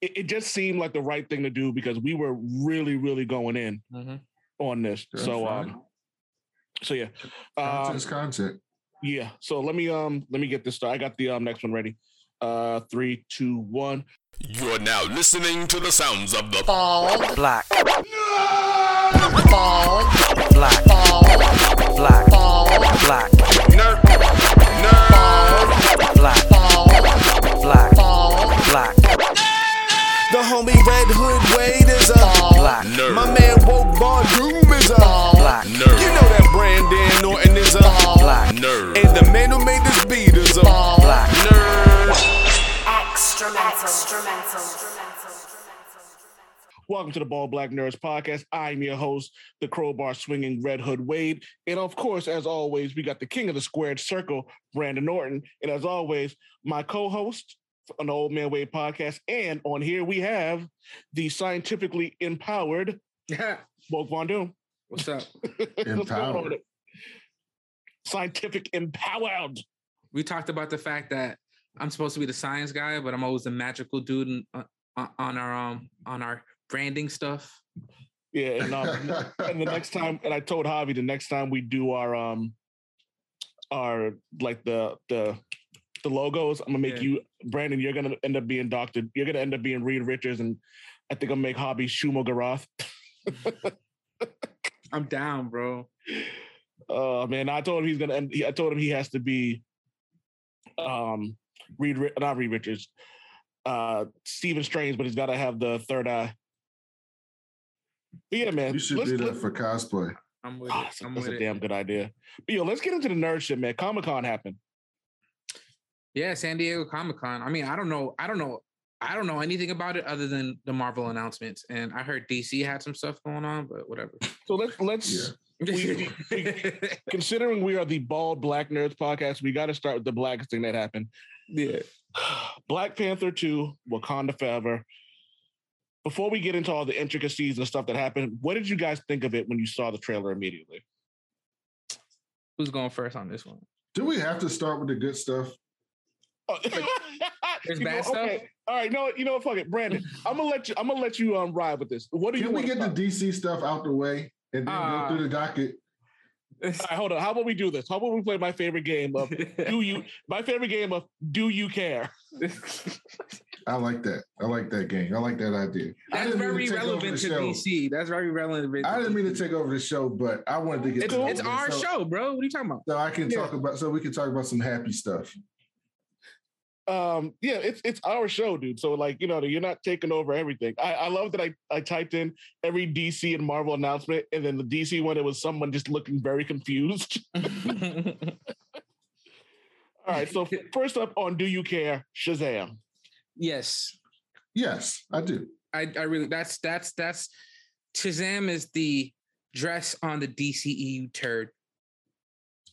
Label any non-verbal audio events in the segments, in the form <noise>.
it, it just seemed like the right thing to do because we were really, really going in Mhm. on this. That's so fine. um, so yeah, Content um, is content. yeah. So let me um let me get this started. I got the um next one ready. Uh, three, two, one. You're now listening to the sounds of the Bald, Black, bald, black, bald, black, bald, black, nerd, nerd. black, bald, black, bald, black, The homie Red Hood Wade is up. black, Nerd. My man Woke Von Doom is up. black, Nerd. You know that Brandon Orton is up. black, Nerd. And the man who made this beat is up. black. nerd. Welcome to the Ball Black Nerds Podcast. I'm your host, the crowbar swinging Red Hood Wade. And of course, as always, we got the king of the squared circle, Brandon Orton. And as always, my co host on the Old Man Wade podcast. And on here, we have the scientifically empowered <laughs> Woke Von Doom. What's up? What's going on Empowered. Scientific empowered. We talked about the fact that I'm supposed to be the science guy, but I'm always the magical dude in, uh, uh, on our um on our branding stuff. Yeah. And, um, <laughs> and the next time, and I told Javi the next time we do our um our like the the the logos, I'm gonna make Yeah. you Brandon. You're gonna end up being Doctor. You're gonna end up being Reed Richards, and I think I'll make Javi Shumo Garath. <laughs> I'm down, bro. Oh man, I told him he's gonna end. I told him he has to be um Reed, Ri- not Reed Richards, uh Stephen Strange, but he's got to have the third eye. But yeah, man. you should let's- do that for cosplay. I'm with Ah, it. that's, I'm that's with a it. damn good idea. But yo, let's get into the nerd shit, man. Comic Con happened. Yeah, San Diego Comic Con. I mean, I don't know. I don't know. I don't know anything about it other than the Marvel announcements. And I heard DC had some stuff going on, but whatever. So let's let's We- <laughs> considering we are the bald black nerds podcast, we got to start with the blackest thing that happened. yeah. <sighs> Black Panther 2, Wakanda Forever. Before we get into all the intricacies and stuff that happened, what did you guys think of it when you saw the trailer immediately? Who's going first on this one? Do we have to start with the good stuff? Oh, <laughs> There's you know, bad stuff? All right, no, you know what? Fuck it, Brandon. I'm gonna let you. I'm gonna let you um ride with this. What do you Can we get to the DC stuff out the way and then Ah. go through the docket? All right, hold on. How about we do this? How about we play my favorite game of <laughs> Do you? My favorite game of Do you care? I like that. I like that game. I like that idea. I That's didn't mean very to take over relevant the to show. DC. That's very relevant. I didn't mean to take over the show, but I wanted to get It's, it's our so, show, bro. What are you talking about? So I can Yeah. talk about so we can talk about some happy stuff. Um yeah it's it's our show dude so like you know you're not taking over everything i i love that i i typed in every dc and marvel announcement and then the dc one it was someone just looking very confused <laughs> all right so <laughs> first up on do you care shazam yes, Yes, I do. I, I really that's that's that's Shazam is the dress on the DCEU turd.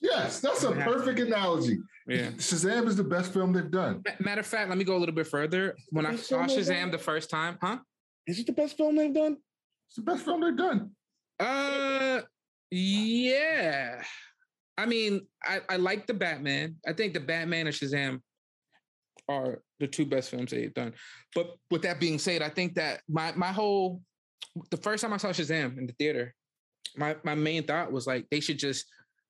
Yes, that's a perfect analogy. Yeah. <laughs> Shazam is the best film they've done. Matter of fact, let me go a little bit further. When I saw Shazam done? the first time, huh? is it the best film they've done It's the best film they've done. Uh, yeah. I mean, I, I like the Batman. I think the Batman and Shazam are the two best films they've done. But with that being said, I think that my my whole the first time I saw Shazam in the theater, my my main thought was like they should just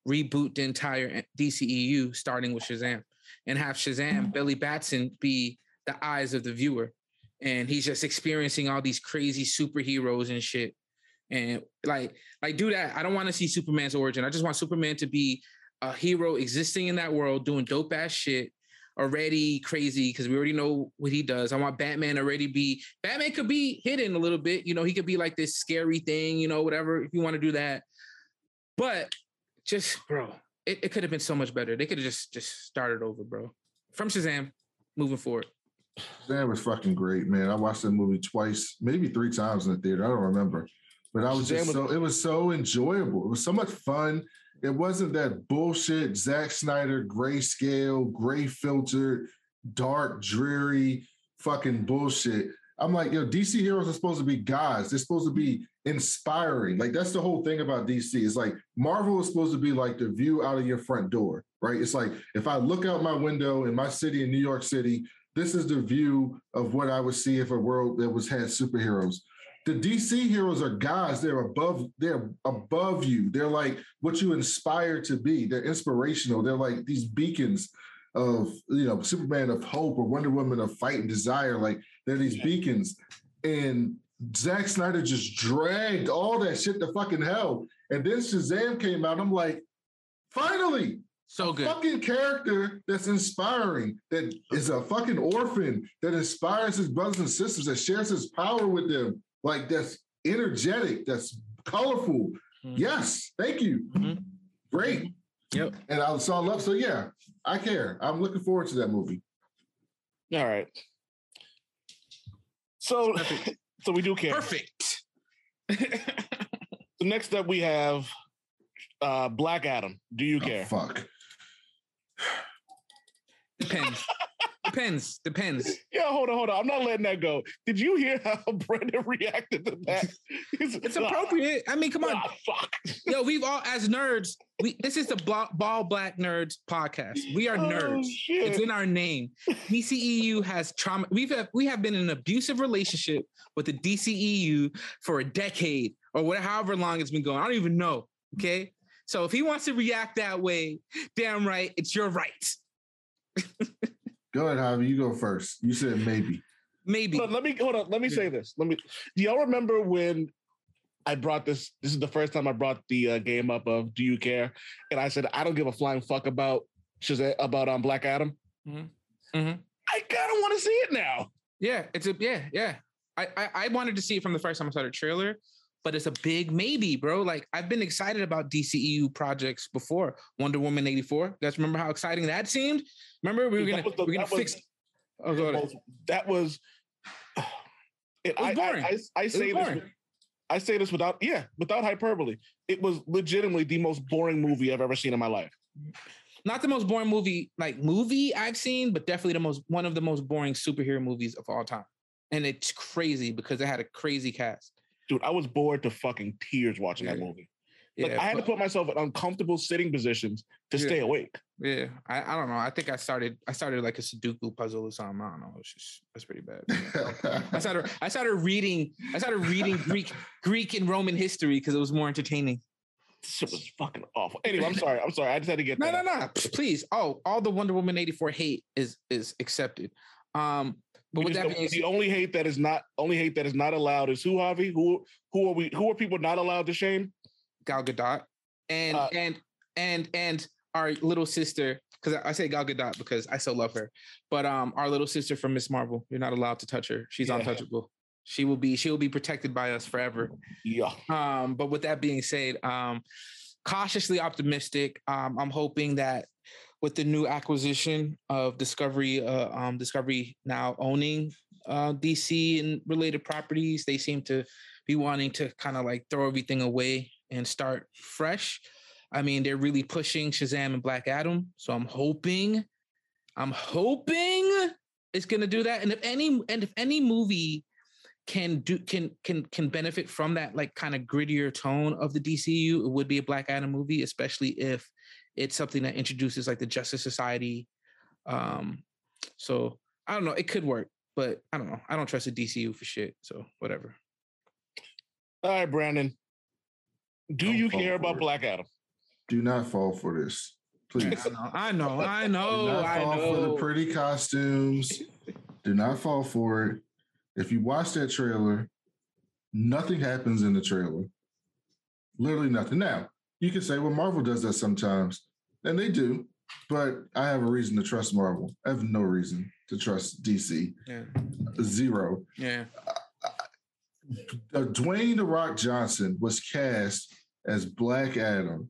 reboot the entire DCEU starting with Shazam and have Shazam mm-hmm. Billy Batson be the eyes of the viewer. And he's just experiencing all these crazy superheroes and shit. And like like do that. I don't want to see superman's origin. I just want superman to be a hero existing in that world doing dope ass shit already crazy because we already know what he does. I want batman already be batman could be hidden a little bit you know he could be like this scary thing you know whatever if you want to do that. But just bro it, it could have been so much better they could have just just started over bro from shazam moving forward Shazam was fucking great, man. I watched that movie twice, maybe three times in the theater. I don't remember. But I was Shazam just was- so it was so enjoyable. It was so much fun. It wasn't that bullshit Zack Snyder grayscale, gray filtered, dark, dreary, fucking bullshit. I'm like, yo, DC heroes are supposed to be gods. They're supposed to be inspiring. Like that's the whole thing about DC. It's like Marvel is supposed to be like the view out of your front door, right? It's like if I look out my window in my city in New York City, this is the view of what I would see if a world that was had superheroes. The DC heroes are gods. They're above. They're above you. They're like what you inspire to be. They're inspirational. They're like these beacons of you know Superman of hope or Wonder Woman of fight and desire. Like they're these beacons. And Zack Snyder just dragged all that shit to fucking hell. And then Shazam came out. I'm like, finally, So good. fucking character that's inspiring, that is a fucking orphan, that inspires his brothers and sisters, that shares his power with them, like that's energetic, that's colorful. Mhm. Yes, thank you. Mhm. Great. Yep. And I saw love. So yeah, I care. I'm looking forward to that movie. All right. So, Perfect. <laughs> so we do care. Perfect. <laughs> So next up, we have uh, Black Adam. Do you Oh, care? fuck. <sighs> Depends. Depends. Depends. <laughs> yeah, hold on, hold on. I'm not letting that go. Did you hear how <laughs> Brandon reacted to that? He's- It's appropriate. I mean, come on. Ah, fuck. <laughs> Yo, we've all as nerds. We this is the Ball, Ball Black Nerds podcast. We are Oh, nerds. shit. It's in our name. DCEU has trauma. We've have, we have been in an abusive relationship with the DCEU for a decade or whatever, however long it's been going. I don't even know. Okay, so if he wants to react that way, damn right, it's your right. Go ahead, Javi. You go first. You said maybe. Maybe. Let, let me hold on. Let me say this. Let me. Do y'all remember when I brought this? This is the first time I brought the uh, game up of Do you care? And I said I don't give a flying fuck about Shazam about um Black Adam. mm-hmm I kind of want to see it now. Yeah, it's a yeah, yeah. I, I I wanted to see it from the first time I saw the trailer, but it's a big maybe, bro. Like I've been excited about DCEU projects before. Wonder Woman eighty four. You guys remember how exciting that seemed? Remember we were gonna the- we are gonna that was fix. Oh. Most- That was. <sighs> It, was I, boring. I, I, I say this. boring. with- I say this without yeah, without hyperbole. It was legitimately the most boring movie I've ever seen in my life. Not the most boring movie like movie I've seen, but definitely the most one of the most boring superhero movies of all time. And it's crazy because it had a crazy cast. Dude, I was bored to fucking tears watching that movie. Like Yeah, I had to put myself in uncomfortable sitting positions to Yeah. stay awake. Yeah, I, I don't know. I think I started I started like a Sudoku puzzle or something. I don't know. It's just that's pretty bad. <laughs> I started I started reading I started reading Greek Greek and Roman history because it was more entertaining. Shit was fucking awful. Anyway, I'm sorry. I'm sorry. I just had to get No, that. no, no. Please. Oh, all the Wonder Woman 84 hate is is accepted. Um, but just that don't- being the only hate that is not only hate that is not allowed is who Javi? Who who are we who are people not allowed to shame? Gal Gadot and Uh, and and and our little sister, because I, I say Gal Gadot because I so love her, but um, our little sister from Miss Marvel, you're not allowed to touch her. She's Yeah. untouchable. She will be she will be protected by us forever. Yeah. Um, but with that being said, um, cautiously optimistic. Um, I'm hoping that with the new acquisition of Discovery, uh, um, Discovery now owning uh, DC and related properties, they seem to be wanting to kind of like throw everything away and start fresh. I mean, they're really pushing Shazam and Black Adam, so I'm hoping, I'm hoping it's gonna do that. And if any, and if any movie can do can can can benefit from that like kind of grittier tone of the DCU, it would be a Black Adam movie, especially if it's something that introduces like the Justice Society. Um, so I don't know, it could work, but I don't know. I don't trust the DCU for shit. So whatever. All right, Brandon. Do Don't you fall care about it. Black Adam? Do not fall for this. Please. I know, I know, <laughs> I Do know, not I fall for the pretty costumes. Do not fall for it. If you watch that trailer, nothing happens in the trailer. Literally nothing. Now, you can say, well, Marvel does that sometimes, and they do, but I have a reason to trust Marvel. I have no reason to trust DC. Yeah, Zero. yeah. Uh, Dwayne The Rock Johnson was cast as Black Adam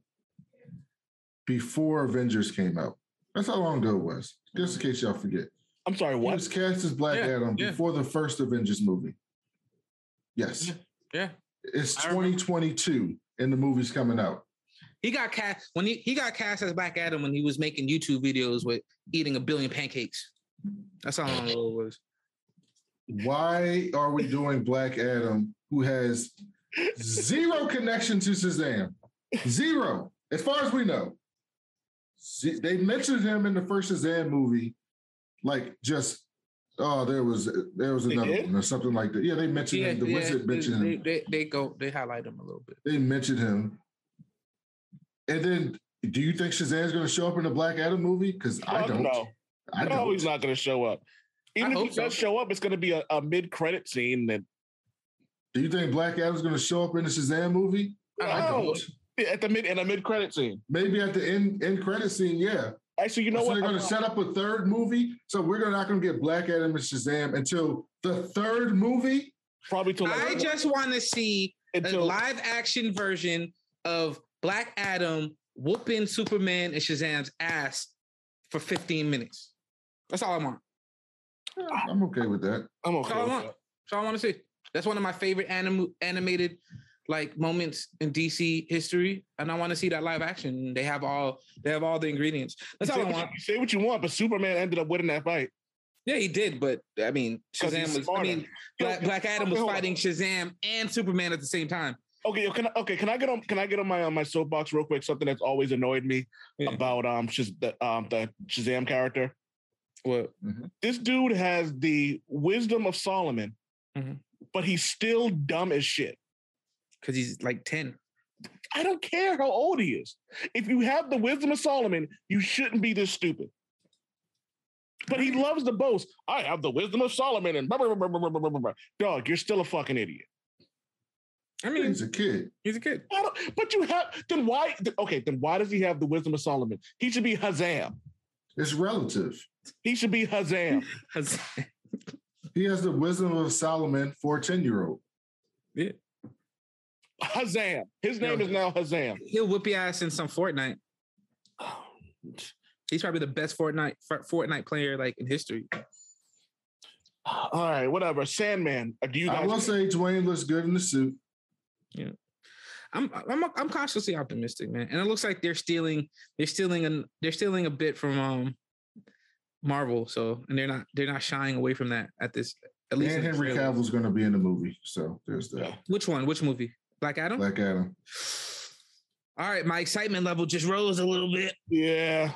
before Avengers came out. That's how long ago it was. Just in case y'all forget. I'm sorry, He what? was cast as Black Yeah, Adam yeah. before the first Avengers movie. Yes. Yeah. It's I remember. 2022 and the movie's coming out. He got cast when he, he got cast as Black Adam when he was making YouTube videos with eating a billion pancakes. That's how long ago it was. Why are we doing Black Adam who has zero connection to Shazam? Zero, as far as we know. They mentioned him in the first Shazam movie, like just Oh, there was there was another one or something like that. Yeah, they mentioned Yeah, him. The yeah, wizard mentioned they, him. they, they go they highlight him a little bit. They mentioned him. And then, do you think Shazam's going to show up in the Black Adam movie? Because I don't. No, I no, don't. he's not going to show up. Even if he so. does show up, it's going to be a, a mid-credit scene. That Do you think Black Adam's going to show up in the Shazam movie? I don't. at the mid in a mid-credit scene. Maybe at the end end credit scene, yeah. Actually, you know so what? they're going to set up a third movie. So we're not going to get Black Adam and Shazam until the third movie. probably till like, I just want to see a live action version of Black Adam whooping Superman and Shazam's ass for 15 minutes. That's all I want. I'm okay with that. I'm okay. That's okay. all I with want. that. That's all I want to see. That's one of my favorite anim- animated like moments in DC history, and I want to see that live action. They have all they have all the ingredients. That's say, all I what you, want. you say what you want, but Superman ended up winning that fight. Yeah, he did, but I mean, Shazam was. I mean, Black, Black Adam was fighting Shazam and Superman at the same time. Okay, can I, okay, can I get on? Can I get on my on my soapbox real quick? Something that's always annoyed me Yeah. about um Shaz, the um the Shazam character. What? This dude has the wisdom of Solomon, Mhm. but he's still dumb as shit. Because he's like 10. I don't care how old he is. If you have the wisdom of Solomon, you shouldn't be this stupid. But he loves to boast. I have the wisdom of Solomon, and blah, blah, blah, blah, blah, blah, blah, blah. dog, you're still a fucking idiot. I mean, He's a kid. he's a kid. But you have then why? th- Okay, then why does he have the wisdom of Solomon? He should be Hazam. It's relative. He should be Hazam. Hazam. He has the wisdom of Solomon for a 10 year old. yeah. Hazam. His name is now Hazam. He'll whip your ass in some Fortnite. He's probably the best Fortnite Fortnite player like in history. All right, whatever. Sandman. uh, Do you I will say Dwayne looks good in the suit. I'm I'm I'm cautiously optimistic, man. And it looks like they're stealing they're stealing an they're stealing a bit from um Marvel. So and they're not they're not shying away from that at this at least. And Henry trailer. Cavill's going to be in the movie. So there's that. Which one? Which movie? Black Adam. Black Adam. All right, my excitement level just rose a little bit. yeah.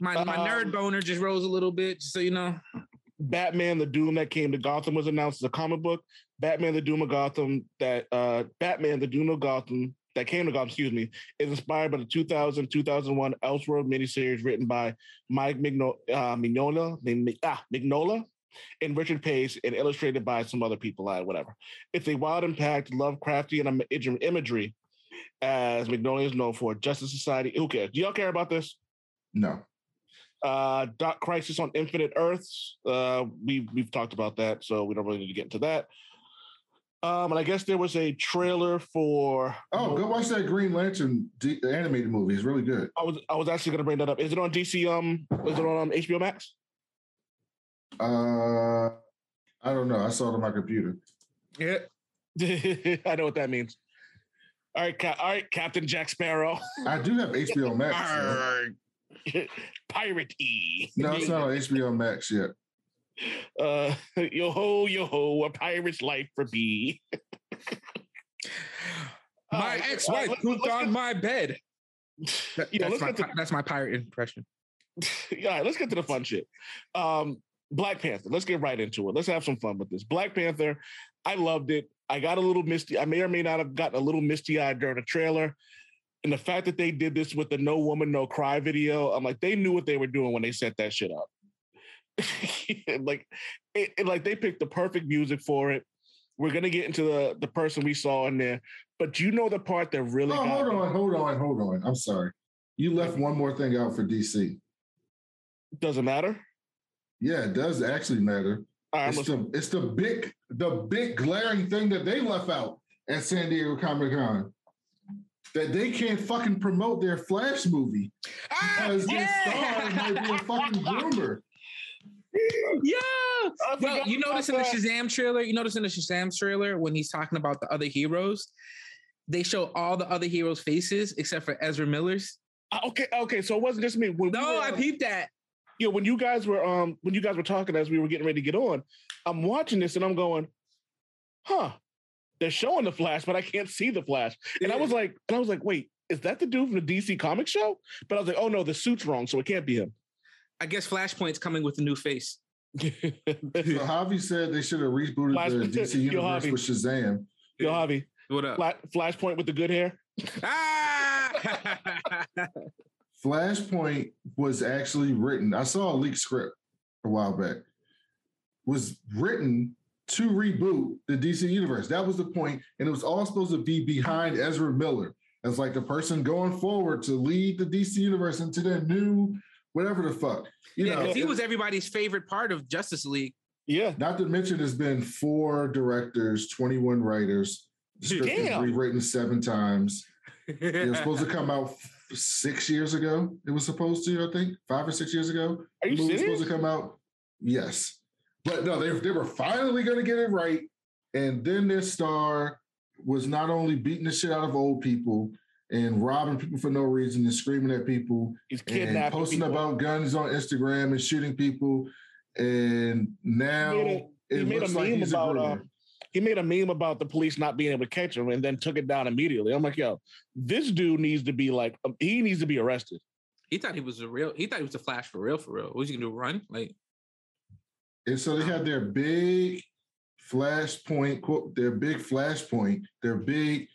My my nerd Um, boner just rose a little bit. Just so you know, Batman: The Doom that came to Gotham was announced as a comic book. Batman: The Doom of Gotham that uh Batman: The Doom of Gotham that came to Gotham, excuse me, is inspired by the 2000 2001 Elseworld miniseries written by Mike Migno- uh, Mignola, ah, Mignola and Richard Pace and illustrated by some other people, uh, whatever. It's a wild impact, Lovecraftian im- im- imagery, as Mignola is known for. Justice Society. Who cares? Do y'all care about this? No. Uh, Dark Crisis on Infinite Earths. Uh, we we've talked about that, so we don't really need to get into that. Um, and I guess there was a trailer for. Oh, go watch that Green Lantern D- animated movie. It's really good. I was I was actually going to bring that up. Is it on DC? Um, is it on um, HBO Max? Uh, I don't know. I saw it on my computer. yeah. <laughs> I know what that means. All right, all right, Captain Jack Sparrow, I do have HBO Max. <laughs> <laughs> though. Pirate E. No, it's not on HBO Max yet. Uh, yo ho, yo ho, a pirate's life for B. All My right, ex-wife all right, let's- pooped on get- my bed. That- You know, that's, my, get to- pi- that's my pirate impression. <laughs> All right, let's get to the fun shit. Um, Black Panther. Let's get right into it. Let's have some fun with this. Black Panther. I loved it. I got a little misty. I may or may not have gotten a little misty eyed during the trailer. And the fact that they did this with the No Woman, No Cry video, I'm like, they knew what they were doing when they set that shit up. <laughs> like, it, it- like they picked the perfect music for it. We're gonna get into the the person we saw in there, but you know the part that really Oh, got hold on, hold on, hold on. I'm sorry. You left one more thing out for DC. doesn't matter. Yeah, it does actually matter. Right, It's the it's the big the big glaring thing that they left out at San Diego Comic Con. That they can't fucking promote their Flash movie because their star might be a fucking groomer. Yeah. I Well, you about notice in the. Shazam trailer, you notice in the Shazam trailer when he's talking about the other heroes, they show all the other heroes' faces except for Ezra Miller's. Uh, Okay, okay. So it wasn't just me. When we No, were, I um, peeped that. you know, when you guys were um when you guys were talking as we were getting ready to get on, I'm watching this and I'm going, huh? They're showing the Flash, but I can't see the Flash. And I was like, and I was like, wait, is that the dude from the DC comic show? But I was like, oh no, the suit's wrong, so it can't be him. I guess Flashpoint's coming with a new face. <laughs> So Javi said they should have rebooted Flash- the DC <laughs> Yo, universe Javi. with Shazam. Yo, Javi, What up? Fla- Flashpoint with the good hair. ah! <laughs> Flashpoint was actually written. I saw a leaked script a while back. Was written to reboot the DC universe. That was the point, and it was all supposed to be behind Ezra Miller as like the person going forward to lead the DC universe into their new whatever the fuck. You yeah, know, because he was everybody's favorite part of Justice League. Yeah. Not to mention, there's been four directors, 21 writers. The script is Damn. rewritten seven times. It was <laughs> supposed to come out six years ago. It was supposed to, I think, five or six years ago. Are you The movie was supposed to come out. Yes. But no, they, they were finally going to get it right. And then their star was not only beating the shit out of old people and robbing people for no reason and screaming at people He's and kidnapping posting people. about guns on Instagram and shooting people. And now He made a- he it made a looks like meme he's about, a uh, groomer. he made a meme about the police not being able to catch him and then took it down immediately. I'm like, yo, this dude needs to be like, um, he needs to be arrested. He thought he was a real. He thought he was a Flash for real, for real. What was he gonna do? Run? Like And so they had um, their big flashpoint, quote, their big flashpoint, their big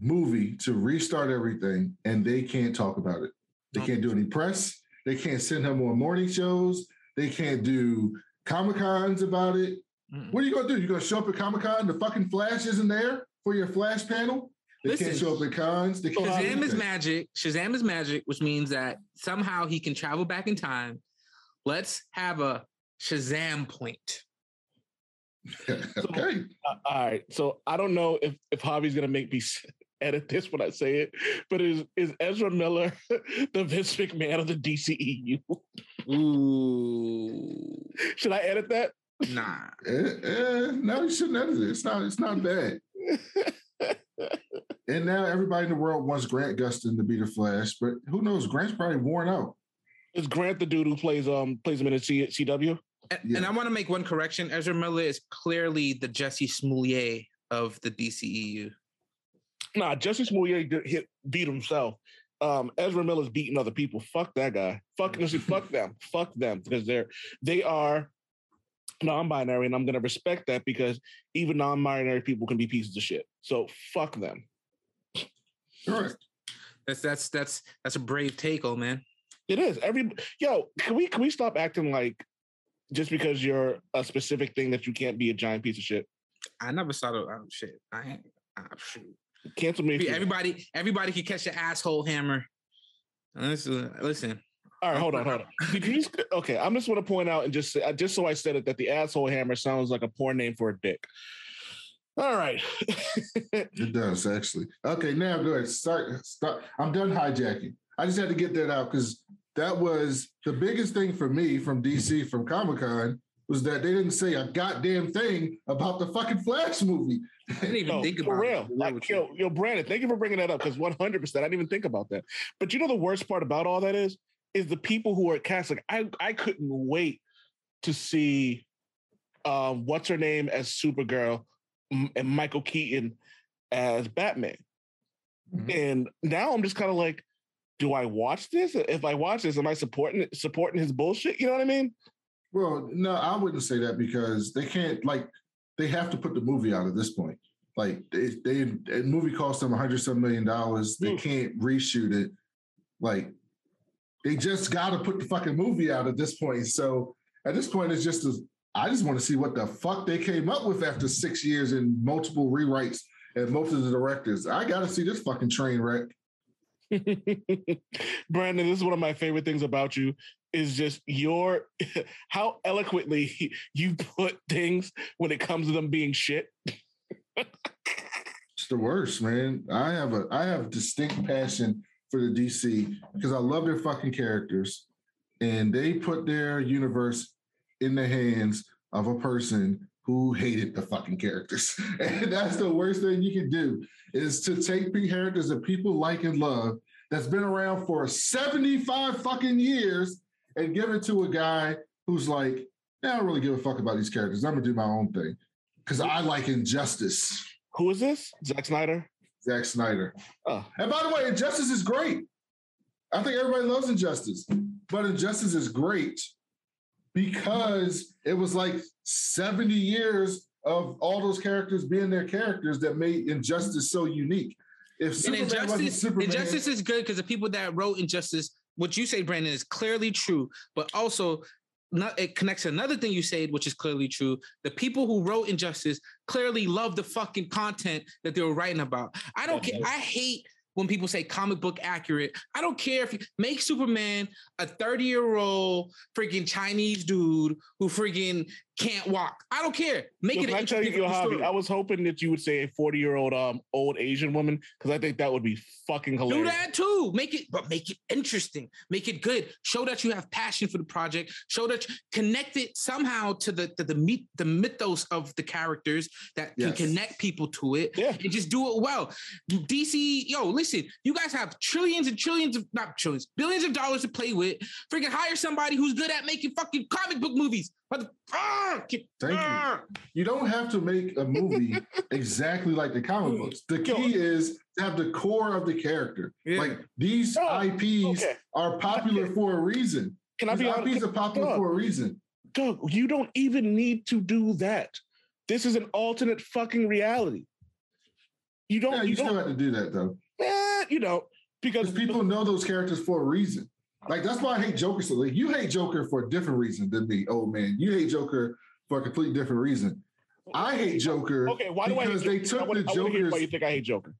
movie to restart everything, and they can't talk about it. They can't do any press. They can't send him on morning shows. They can't do Comic Cons about it. mm-mm. What are you gonna do? You gonna show up at Comic Con? The fucking Flash isn't there for your Flash panel. They can't show up at cons. They can't Shazam is magic. Shazam is magic, which means that somehow he can travel back in time. Let's have a Shazam point. <laughs> okay. Uh, all right. So I don't know if, if Javi's going to make me <laughs> edit this when I say it, but is, is Ezra Miller <laughs> the Vince McMahon of the DCEU? Ooh, Should I edit that? nah. Eh, eh, no, you shouldn't edit it. It's not. It's not bad. and now everybody in the world wants Grant Gustin to be the Flash, but who knows? Grant's probably worn out. Is Grant the dude who plays um plays him in the C- CW? And, Yeah. and I want to make one correction. Ezra Miller is clearly the Jussie Smollett of the DCEU. Nah, Justice Moyer did hit beat himself. Um, Ezra Miller's beating other people. Fuck that guy. Fuck, listen, fuck them. <laughs> Fuck them because they're they are non-binary, and I'm gonna respect that because even non-binary people can be pieces of shit. So fuck them. Correct. That's that's that's that's a brave take, old man. It is every yo. Can we can we stop acting like just because you're a specific thing that you can't be a giant piece of shit? I never saw the oh, shit. I ain't. Ah, shoot. Cancel me. if you- Everybody, everybody can catch the asshole hammer. Listen, listen. All right, hold on, hold on. <laughs> Did you just- okay, I'm just want to point out and just say, just so I said it that the asshole hammer sounds like a porn name for a dick. All right. <laughs> It does actually. Okay, now go ahead. Start. Start. I'm done hijacking. I just had to get that out because that was the biggest thing for me from DC from Comic Con was that they didn't say a goddamn thing about the fucking Flash movie. I didn't even No, think for about real. it. Like, yo, yo, Brandon, thank you for bringing that up because 100. percent I didn't even think about that. But you know the worst part about all that is, is the people who are cast. Like I, I couldn't wait to see, um, what's her name as Supergirl, and Michael Keaton as Batman. Mhm. And now I'm just kind of like, do I watch this? If I watch this, am I supporting supporting his bullshit? You know what I mean? Well, no, I wouldn't say that because they can't like they have to put the movie out at this point. Like they they a movie cost them a hundred some million dollars. They Mm. can't reshoot it. Like they just gotta put the fucking movie out at this point. So at this point, it's just a, I just want to see what the fuck they came up with after six years and multiple rewrites and most of the directors. I gotta see this fucking train wreck. <laughs> Brandon, this is one of my favorite things about you is just your <laughs> how eloquently <laughs> you put things when it comes to them being shit. It's the worst, man. I have a I have distinct passion for the DC because I love their fucking characters, and they put their universe in the hands of a person who hated the fucking characters, and that's the worst thing you can do is to take the characters that people like and love that's been around for seventy five fucking years and give it to a guy who's like, "Yeah, I don't really give a fuck about these characters. I'm gonna do my own thing because I like Injustice." Who is this? Zack Snyder? Zack Snyder. Oh, And by the way, Injustice is great. I think everybody loves Injustice, but Injustice is great. because it was like 70 years of all those characters being their characters that made Injustice so unique. If Superman Injustice, Superman, Injustice is good because the people that wrote Injustice, what you say, Brandon, is clearly true, but also not, it connects to another thing you said, which is clearly true. The people who wrote Injustice clearly love the fucking content that they were writing about. I don't care. I hate when people say comic book accurate. I don't care if you make Superman a 30 year old freaking Chinese dude who freaking can't walk. I don't care. Make it can an I tell you, interesting yo, fucking Javi, story. I was hoping that you would say a 40 year old um old Asian woman because I think that would be fucking hilarious. Do that too. Make it, but make it interesting. Make it good. Show that you have passion for the project. Show that you connect it somehow to the to the meet the mythos of the characters that Yes. can connect people to it. Yeah. And just do it well. DC, yo, listen, you guys have trillions and trillions of not trillions, billions of dollars to play with. Freaking hire somebody who's good at making fucking comic book movies. Thank you. ah. you don't have to make a movie <laughs> exactly like the comic books. The key is to have the core of the character. Yeah. Like these Oh, IPs okay. are popular for a reason. Can I These be IPs honest? are popular Dog, for a reason. Doug, you don't even need to do that. This is an alternate fucking reality. You don't, Yeah, you, you don't, still have to do that though. eh, you know, Because people know those characters for a reason. Like that's why I hate Joker so. Like you hate Joker for a different reason than me, old man. You hate Joker for a completely different reason. I hate Joker Okay, why do I hate because they Joker? took I wanna, the I wanna Joker's. why you think I hate Joker.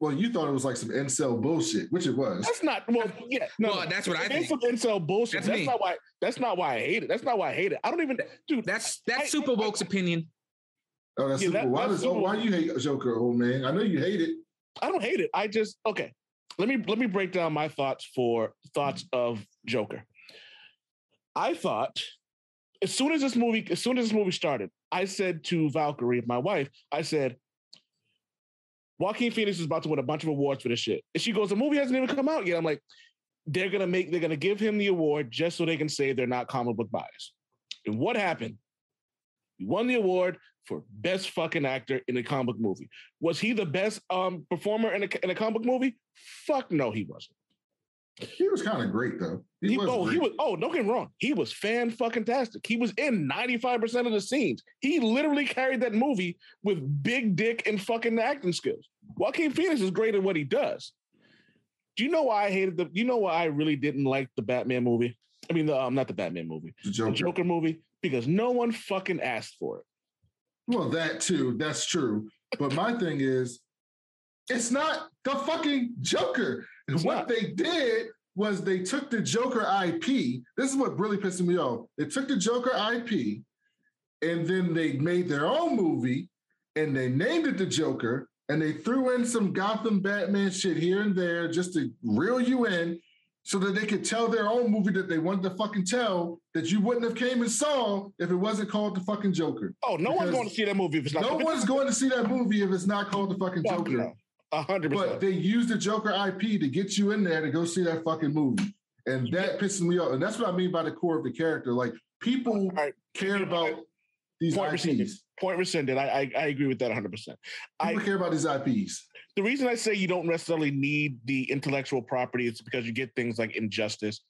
well, you thought it was like some incel bullshit, which it was. That's not well, yeah. No, Well, that's what I think. some incel bullshit. That's That's, not why. That's not why I hate it. That's not why I hate it. I don't even, dude. That's I- that's Super Woke's opinion. Oh, that's Yeah, super. that- why that's does oh, why you hate Joker, old man? I know you hate it. I don't hate it. I just okay. Let me let me break down my thoughts for thoughts of Joker. I thought as soon as this movie as soon as this movie started, I said to Valkyrie, my wife, I said, Joaquin Phoenix is about to win a bunch of awards for this shit. And she goes, the movie hasn't even come out yet. I'm like, they're gonna make they're gonna give him the award just so they can say they're not comic book biased. And what happened? He won the award for best fucking actor in a comic book movie. Was he the best um performer in a in a comic book movie? Fuck no, he wasn't. He was kind of great though. He, He, was. oh, he was. Oh, don't get me wrong. He was fan fucking tastic. He was in ninety five percent of the scenes. He literally carried that movie with big dick and fucking acting skills. Joaquin Phoenix is great at what he does. Do you know why I hated the? You know why I really didn't like the Batman movie? I mean, the um, not the Batman movie, the the Joker. Joker movie, because no one fucking asked for it. Well, that too. That's true. But my thing is, it's not the fucking Joker. It's what not. they did was they took the Joker IP. This is what really pissed me off. They took the Joker IP and then they made their own movie and they named it the Joker and they threw in some Gotham Batman shit here and there just to reel you in so that they could tell their own movie that they wanted to fucking tell that you wouldn't have came and saw if it wasn't called the fucking Joker. Oh, no one's going to see that movie if it's not. No one's going to see that movie if it's not called the fucking Fuck Joker. no. A hundred But they used the Joker IP to get you in there to go see that fucking movie. And that pisses me off. And that's what I mean by the core of the character. Like people right, care about these Point rescinded. IPs. Point rescinded. I, I I agree with that 100. percent I People care about these IPs. The reason I say you don't necessarily need the intellectual property is because you get things like injustice,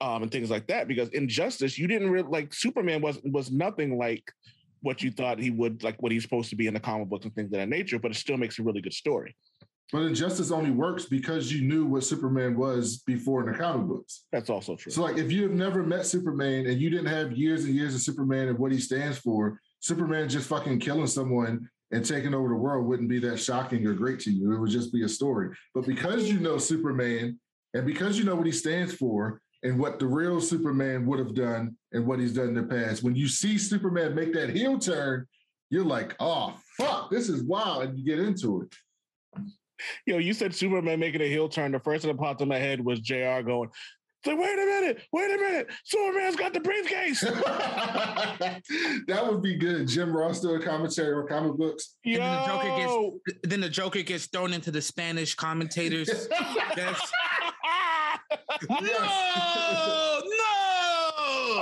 um, and things like that. Because injustice, you didn't really like Superman was was nothing like what you thought he would like what he's supposed to be in the comic books and things of that nature. But it still makes a really good story. But Injustice only works because you knew what Superman was before in the comic books. That's also true. So, like, if you have never met Superman and you didn't have years and years of Superman and what he stands for, Superman just fucking killing someone and taking over the world wouldn't be that shocking or great to you. It would just be a story. But because you know Superman and because you know what he stands for and what the real Superman would have done and what he's done in the past, when you see Superman make that heel turn, you're like, oh, fuck, this is wild. And you get into it. Yo, you said Superman making a heel turn. The first thing that popped in my head was Jr. going. So wait a minute, wait a minute. Superman's got the briefcase. <laughs> that would be good. Jim Ross doing commentary on comic books. And then the Joker gets- Then the Joker gets thrown into the Spanish commentators. <laughs> <laughs> Yes. No, no.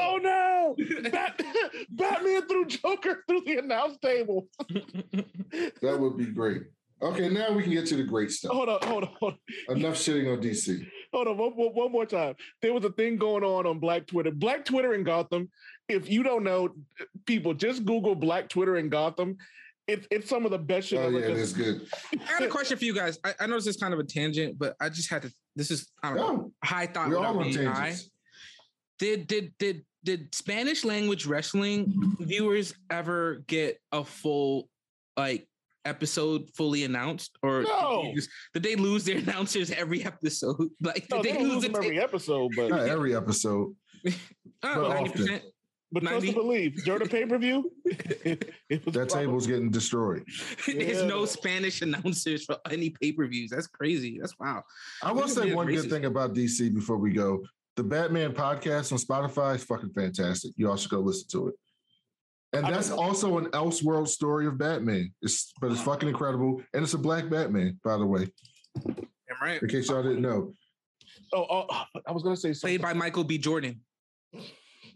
Oh no! Bat- Batman threw Joker through the announce table. That would be great. Okay, now we can get to the great stuff. Hold on, hold on, hold on. Enough shitting on DC. Hold on, one, one, one more time. There was a thing going on on Black Twitter. Black Twitter in Gotham. If you don't know, people just Google Black Twitter in Gotham. It's it's some of the best shit. Oh ever. yeah, that's good. I got a question for you guys. I, I know this is kind of a tangent, but I just had to. This is I don't know. High thought. we're all on being high. tangents. Did did did did Spanish language wrestling viewers ever get a full like episode fully announced, or did, No. they just- did they lose their <laughs> announcers every episode? <laughs> Like No, did they they lose lose it? them every episode, but Not every episode. <laughs> Uh, but Ninety percent. but trust 90. and believe during the pay per view, it, it was That table's getting destroyed. There's Yeah. no Spanish announcers for any pay per views. That's crazy. That's wow. I will Look say these one good thing about DC before we go. The Batman podcast on Spotify is fucking fantastic. You all should go listen to it. And I that's don't- also an Elseworld story of Batman. It's but it's fucking incredible. And it's a black Batman, by the way, Damn right. in case y'all didn't know. Oh, oh, I was gonna say something. Played by Michael B. Jordan,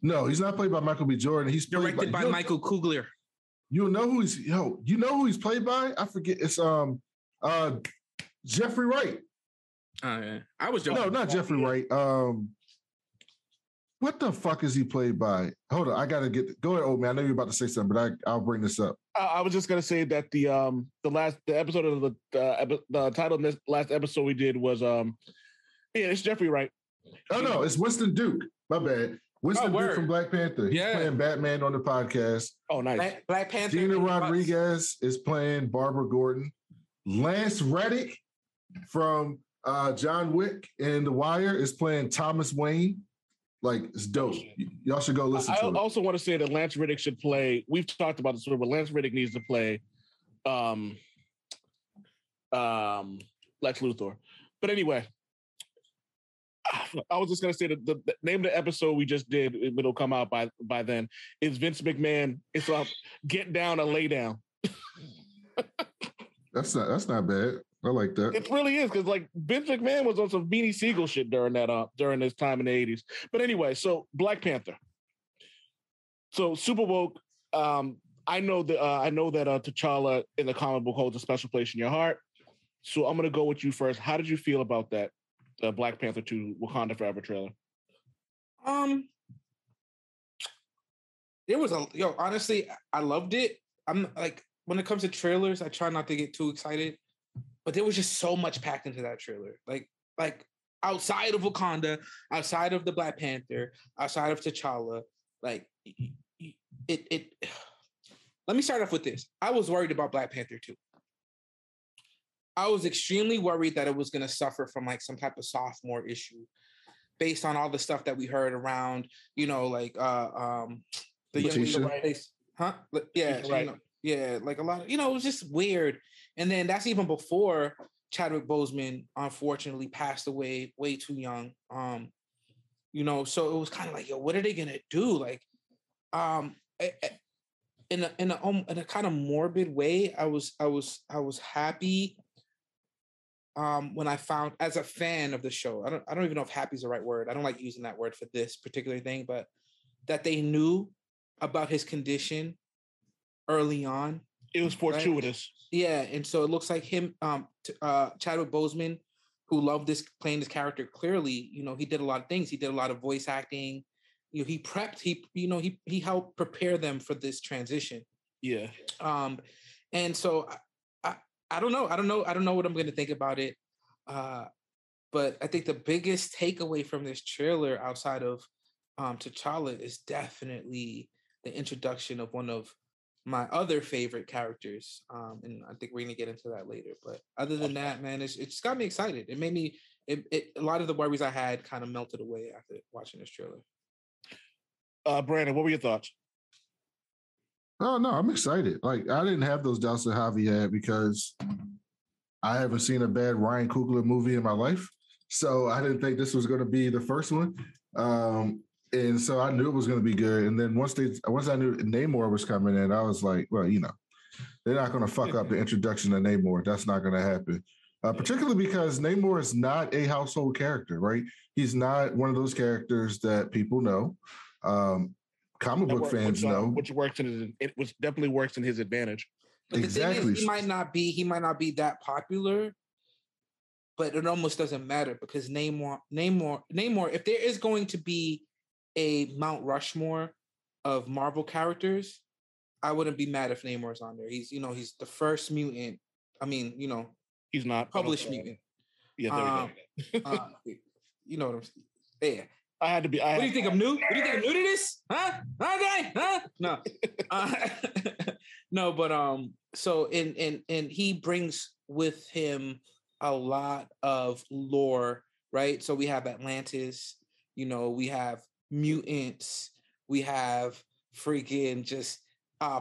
No, he's not played by Michael B. Jordan. He's directed by you'll- Michael Kugler. You'll know who he's yo. You know who he's played by? I forget. It's um uh Jeffrey Wright. Oh yeah, I was No, not Jeffrey Wright. Um, what the fuck is he played by? Hold on, I gotta get. Go ahead, old man. I know you're about to say something, but I I'll bring this up. I, I was just gonna say that the um the last the episode of the the, epi- the title of this last episode we did was um yeah it's Jeffrey Wright. Oh no, it's Winston Duke. My bad. Winston Duke word. from Black Panther. He's Yeah. playing Batman on the podcast. Oh nice. Black, Black Panther. Gina and Bucks. Rodriguez is playing Barbara Gordon. Lance Reddick from uh, John Wick and The Wire is playing Thomas Wayne. Like it's dope. Y- y'all should go listen I to it. I also want to say that Lance Reddick should play. We've talked about this, before, but Lance Reddick needs to play um um Lex Luthor. But anyway, I was just gonna say that the, the name of the episode we just did, it- it'll come out by by then, is Vince McMahon. It's um get down or lay down. <laughs> That's not that's not bad. I like that. It really is because like Vince McMahon was on some Beanie Sigel shit during that uh during this time in the eighties. But anyway, so Black Panther. So super woke. Um, I know that uh, I know that uh, T'Challa in the comic book holds a special place in your heart. So I'm gonna go with you first. How did you feel about that uh, Black Panther two Wakanda Forever trailer? Um, there was a yo. Honestly, I loved it. I'm like when it comes to trailers, I try not to get too excited, but there was just so much packed into that trailer. Like, like outside of Wakanda, outside of the Black Panther, outside of T'Challa, like it. It. <sighs> Let me start off with this. I was worried about Black Panther too. I was extremely worried that it was going to suffer from like some type of sophomore issue based on all the stuff that we heard around, you know, like uh um the young huh? Yeah, Letitia you know, yeah, like a lot of you know, it was just weird. And then that's even before Chadwick Boseman unfortunately passed away way too young. Um, you know, so it was kind of like, yo, what are they gonna do? Like, um, in a in a um, in a kind of morbid way, I was I was I was happy um when I found as a fan of the show. I don't I don't even know if happy is the right word. I don't like using that word for this particular thing, but that they knew about his condition early on. It was fortuitous. Yeah, and so it looks like him, um, t- uh, Chadwick Boseman, who loved this playing this character. Clearly, you know, he did a lot of things. He did a lot of voice acting. You know, he prepped. He, you know, he he helped prepare them for this transition. Yeah. Um, and so I, I, I don't know. I don't know. I don't know what I'm going to think about it. Uh, but I think the biggest takeaway from this trailer, outside of um, T'Challa, is definitely the introduction of one of my other favorite characters. Um, and I think we're going to get into that later. But other than that, man, it's, it just got me excited. It made me. It, it, a lot of the worries I had kind of melted away after watching this trailer. Uh, Brandon, what were your thoughts? Oh no, I'm excited. Like I didn't have those doubts that Javi had because I haven't seen a bad Ryan Coogler movie in my life. So I didn't think this was going to be the first one. Um, and so I knew it was going to be good. And then once they once I knew Namor was coming in, I was like, well, you know, they're not going to fuck up the introduction of Namor. That's not going to happen. Uh, particularly because Namor is not a household character, right? He's not one of those characters that people know. Um, comic That book work- fans which, uh, know. which works in his, it was definitely works in his advantage. But the thing Exactly. is, he might not be he might not be that popular, but it almost doesn't matter because Namor, Namor, Namor. If there is going to be a Mount Rushmore of Marvel characters, I wouldn't be mad if Namor's on there. He's you know he's the first mutant. I mean you know He's not published mutant. Yeah, there Um, we go. Uh, <laughs> you know what I'm saying? Yeah. I had to be. I What do you think? I'm new? What do you think? I'm new to this? Huh? Okay? Huh? No. <laughs> Uh, <laughs> no, but um, so and and and he brings with him a lot of lore, right? So we have Atlantis, you know, we have mutants, we have freaking just uh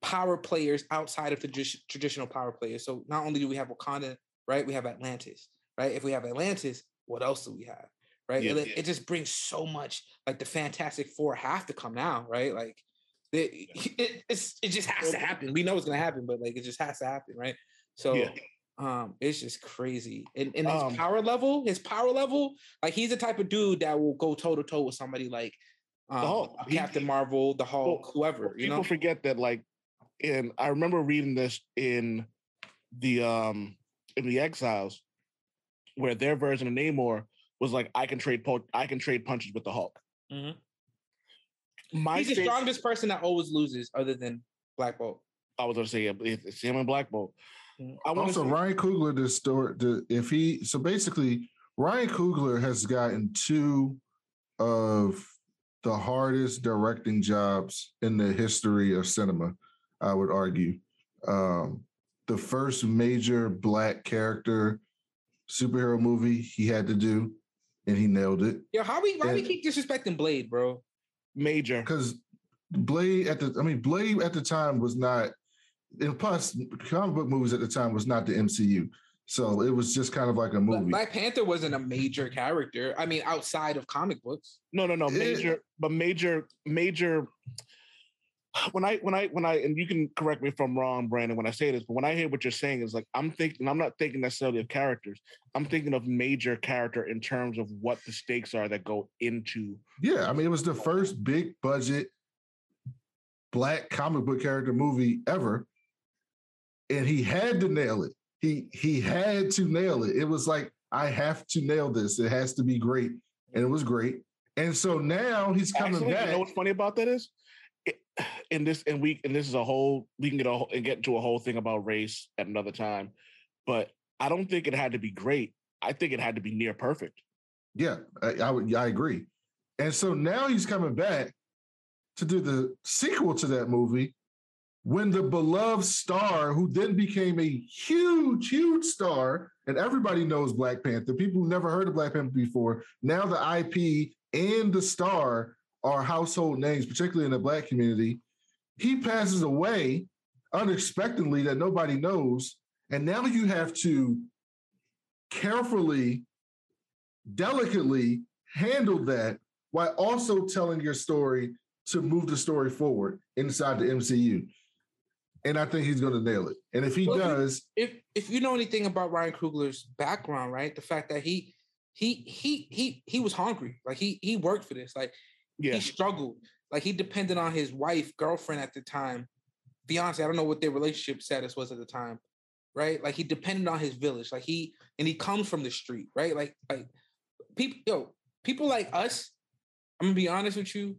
power players outside of the tradi- traditional power players. So not only do we have Wakanda, right? We have Atlantis, right? If we have Atlantis, what else do we have? Right? Yeah. it, it just brings so much like the Fantastic Four have to come now, right? Like it, <laughs> it, it's, it just has to happen. We know it's gonna happen, but like it just has to happen, right? So Yeah. Um it's just crazy. And, and his Um, power level, his power level, like he's the type of dude that will go toe to toe with somebody like um, Hulk. a He- Captain Marvel, the Hulk, Well, whoever, you people know. forget that like and I remember reading this in the um in the exiles where their version of Namor was like I can trade po- I can trade punches with the Hulk. Mhm. My He's the strongest person that always loses, other than Black Bolt. I was gonna say it's him and Black Bolt. I want Also, to Ryan Coogler, the story, the if he so basically, Ryan Coogler has gotten two of the hardest directing jobs in the history of cinema. I would argue, um, the first major black character superhero movie he had to do, and he nailed it Yeah, how we why we keep disrespecting Blade, bro? major. because Blade at the I mean Blade at the time was not and plus comic book movies at the time was not the MCU. So it was just kind of like a movie. Black Panther wasn't a major character. I mean, outside of comic books. No, no, no, major, but major, major. When I, when I, when I, and you can correct me if I'm wrong, Brandon, when I say this, but when I hear what you're saying is like, I'm thinking, I'm not thinking necessarily of characters. I'm thinking of major character in terms of what the stakes are that go into. yeah, I mean it was the first big budget black comic book character movie ever. And he had to nail it. He he had to nail it. It was like, I have to nail this. It has to be great. And it was great. And so now he's coming Actually, back. you know what's funny about that is, it, and this, and we, and this is a whole, we can get a and get into a whole thing about race at another time, but I don't think it had to be great. I think it had to be near perfect. Yeah, I, I would. I agree. And so now he's coming back to do the sequel to that movie when the beloved star, who then became a huge, huge star, and everybody knows Black Panther. People who never heard of Black Panther before, now the IP and the star are household names, particularly in the Black community. He passes away unexpectedly that nobody knows, and now you have to carefully delicately handle that while also telling your story to move the story forward inside the MCU. And I think he's going to nail it. And if he Well, does, If if you know anything about Ryan Coogler's background, right? The fact that he he he he he was hungry. Like he he worked for this. Like Yeah. he struggled. Like he depended on his wife, girlfriend at the time, fiance. I don't know what their relationship status was at the time, right? Like he depended on his village. Like he and he comes from the street, right? Like like people, yo, people like us. I'm gonna be honest with you,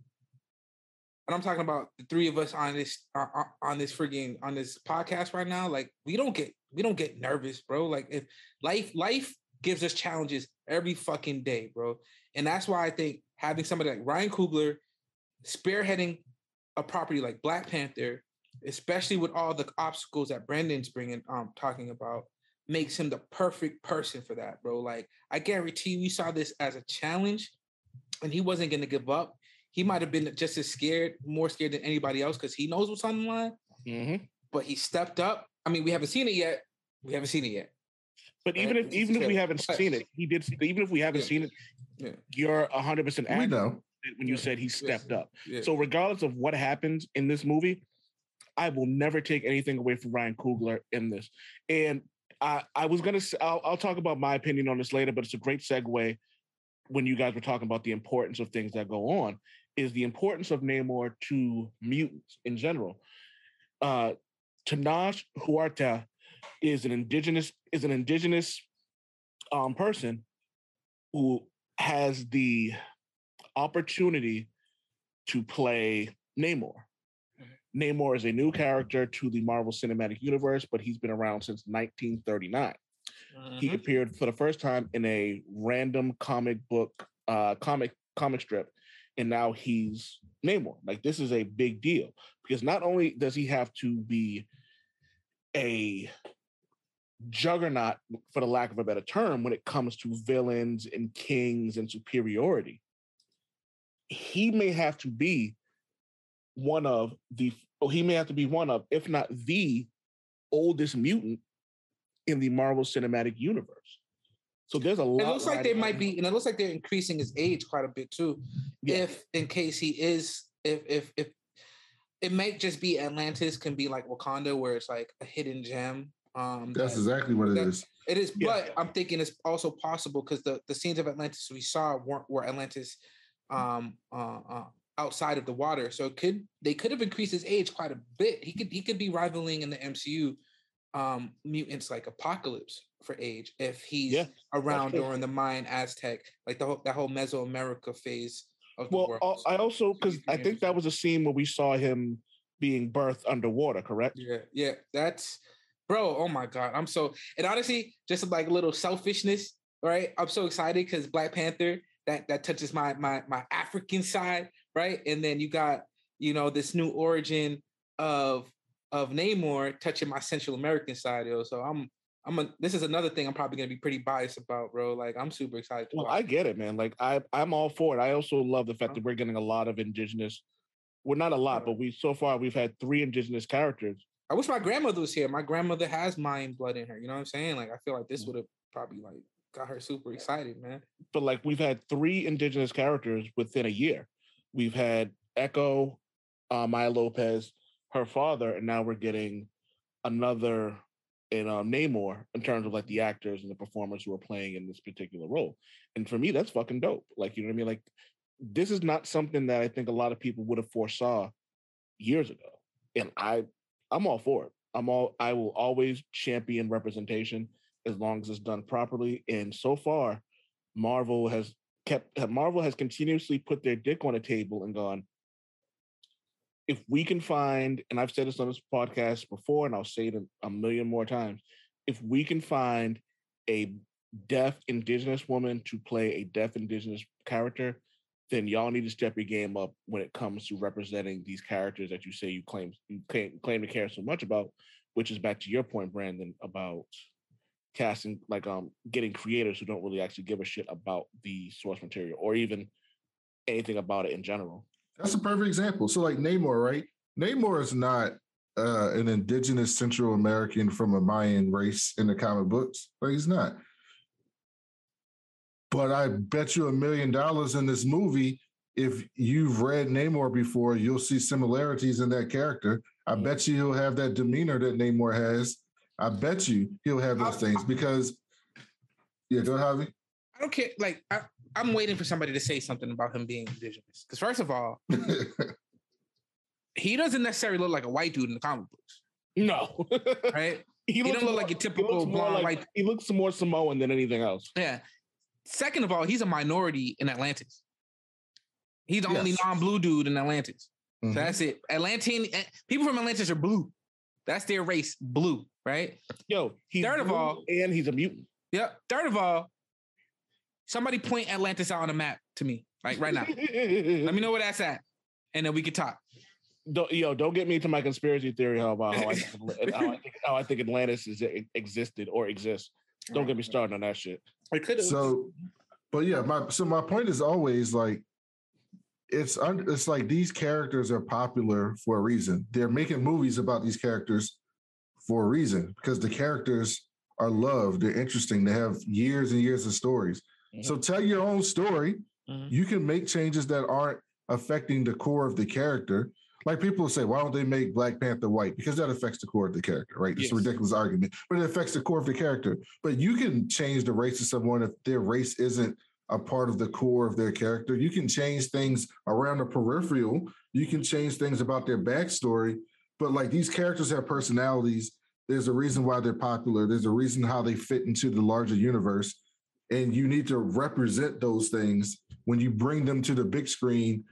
and I'm talking about the three of us on this uh, uh, on this frigging on this podcast right now. Like we don't get we don't get nervous, bro. Like if life life gives us challenges every fucking day, bro, and that's why I think having somebody like Ryan Coogler spearheading a property like Black Panther, especially with all the obstacles that Brandon's bringing, um, talking about, makes him the perfect person for that, bro. Like I guarantee we saw this as a challenge, and he wasn't gonna give up. He might have been just as scared, more scared than anybody else, because he knows what's on the line. Mhm. But he stepped up. I mean, we haven't seen it yet. We haven't seen it yet. But Right, even if even if we haven't But- seen it, he did. Even if we haven't Yeah. seen it, Yeah. you're hundred percent we accurate know. when you Yeah. said he Yes. stepped up. Yeah. So regardless of what happens in this movie, I will never take anything away from Ryan Coogler in this. And I, I was gonna, s- I'll, I'll talk about my opinion on this later, but it's a great segue when you guys were talking about the importance of things that go on. Is the importance of Namor to mutants in general. Uh, Tenoch Huerta is an indigenous is an indigenous um, person who has the opportunity to play Namor. Namor is a new character to the Marvel Cinematic Universe, but he's been around since 1939. He appeared for the first time in a random comic book, uh, comic comic strip, and now he's Namor. Like this is a big deal because not only does he have to be a juggernaut, for the lack of a better term, when it comes to villains and kings and superiority, he may have to be one of the, or oh, he may have to be one of, if not the oldest mutant in the Marvel Cinematic Universe. So there's a lot. It looks like they might on be, and it looks like they're increasing his age quite a bit too. Yeah. If in case he is, if if if it might just be Atlantis can be like Wakanda, where it's like a hidden gem. Um, That's that- exactly what it that- is. It is, Yeah. but I'm thinking it's also possible because the the scenes of Atlantis we saw weren't were Atlantis um uh, uh outside of the water. So it could they could have increased his age quite a bit. He could he could be rivaling in the MCU um mutants like Apocalypse for age if he's Yeah, around during the Mayan Aztec, like the whole that whole Mesoamerica phase of the Well, world. Uh, I also because I think that was a scene where we saw him being birthed underwater. Correct? Yeah, yeah, that's bro. Oh my god, I'm so and honestly, just like a little selfishness, right? I'm so excited because Black Panther that that touches my my my African side, right? And then you got you know this new origin of of Namor touching my Central American side, yo. So I'm I'm a, this is another thing I'm probably gonna be pretty biased about, bro. Like I'm super excited. To Well. I get it, man. Like I, I'm all for it. I also love the fact Uh-huh. that we're getting a lot of indigenous. Well, not a lot, but we so far we've had three indigenous characters. I wish my grandmother was here. My grandmother has Mayan blood in her. You know what I'm saying? Like I feel like this would have probably like got her super excited, man. But like we've had three indigenous characters within a year. We've had Echo, uh, Maya Lopez, her father, and now we're getting another in uh, Namor in terms of like the actors and the performers who are playing in this particular role. And for me, that's fucking dope. Like you know what I mean? Like this is not something that I think a lot of people would have foresaw years ago. And I I'm all for it. I'm all I will always champion representation as long as it's done properly. And so far, Marvel has kept Marvel has continuously put their dick on the table and gone, if we can find, and I've said this on this podcast before, and I'll say it a- million more times, if we can find a deaf indigenous woman to play a deaf indigenous character, then y'all need to step your game up when it comes to representing these characters that you say you claim you claim, claim to care so much about, which is back to your point, Brandon, about casting like um getting creators who don't really actually give a shit about the source material or even anything about it in general. That's a perfect example. So, like Namor, right? Namor is not uh, an indigenous Central American from a Mayan race in the comic books. Like he's not. But I bet you a million dollars in this movie, if you've read Namor before, you'll see similarities in that character. I bet you he'll have that demeanor that Namor has. I bet you he'll have those I- things because, yeah, go Javi. I don't care. Like I, I'm waiting for somebody to say something about him being indigenous. Because first of all, <laughs> he doesn't necessarily look like a white dude in the comic books, No. <laughs> right? he, don't look more- like your he typical blonde like- white- He looks more Samoan than anything else. Yeah. Second of all, he's a minority in Atlantis. He's the only non-blue dude in Atlantis. Mhm. So that's it. Atlantean eh, people from Atlantis are blue. That's their race, blue, right? Yo, he's Third of all- and he's a mutant. Yep. Third of all, somebody point Atlantis out on a map to me, like right now. Let me <laughs> know where that's at, and then we can talk. Don't, yo, don't get me into my conspiracy theory how about how I, think, <laughs> how, I think, how I think Atlantis is eh, existed or exists. Don't get me started on that shit. I could. So, but yeah, my so my point is always like it's un, it's like these characters are popular for a reason. They're making movies about these characters for a reason because the characters are loved. They're interesting. They have years and years of stories. So tell your own story. Mhm. You can make changes that aren't affecting the core of the character. Like people say, why don't they make Black Panther white? Because that affects the core of the character, right? It's Yes. a ridiculous argument, but it affects the core of the character. But you can change the race of someone if their race isn't a part of the core of their character. You can change things around the peripheral. You can change things about their backstory, but like these characters have personalities. There's a reason why they're popular. There's a reason how they fit into the larger universe. And you need to represent those things when you bring them to the big screen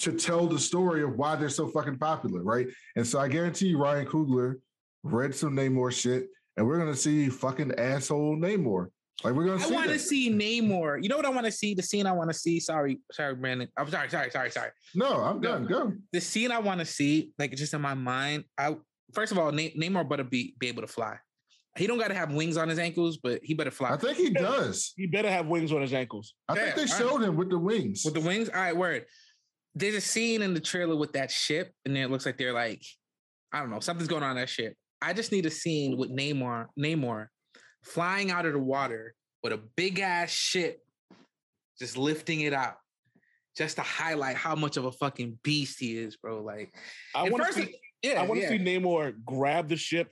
to tell the story of why they're so fucking popular, right? And so I guarantee you, Ryan Coogler read some Namor shit, and we're gonna see fucking asshole Namor. Like we're gonna I see. want to see Namor. You know what I want to see? The scene I want to see. Sorry, sorry, Brandon. I'm sorry, sorry, sorry, sorry. No, I'm done. Go. The scene I want to see, like just in my mind. I first of all, Na- Namor better be be able to fly. He don't got to have wings on his ankles, but he better fly I think he does. He better have wings on his ankles. I think they all right. showed him with the wings. with the wings. All right, word. There's a scene in the trailer with that ship, and then it looks like they're like, I don't know, something's going on that ship. I just need a scene with Namor, Namor flying out of the water with a big ass ship, just lifting it out, just to highlight how much of a fucking beast he is, bro. Like, I want to see. yeah, I want to yeah. see Namor grab the ship,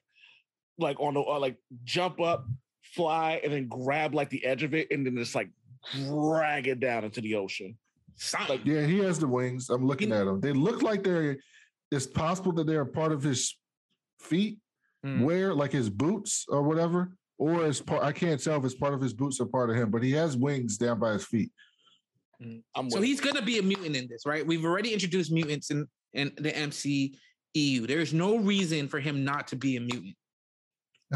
like on the or like jump up, fly, and then grab like the edge of it, and then just like drag it down into the ocean. Something. like- yeah, he has the wings. I'm looking You- at them. They look like they're. It's possible that they're a part of his feet, Mm. wear like his boots or whatever, or as part. I can't tell if it's part of his boots or part of him, but he has wings down by his feet. I'm So he's gonna be a mutant in this, right? We've already introduced mutants in in the MCEU. There's no reason for him not to be a mutant.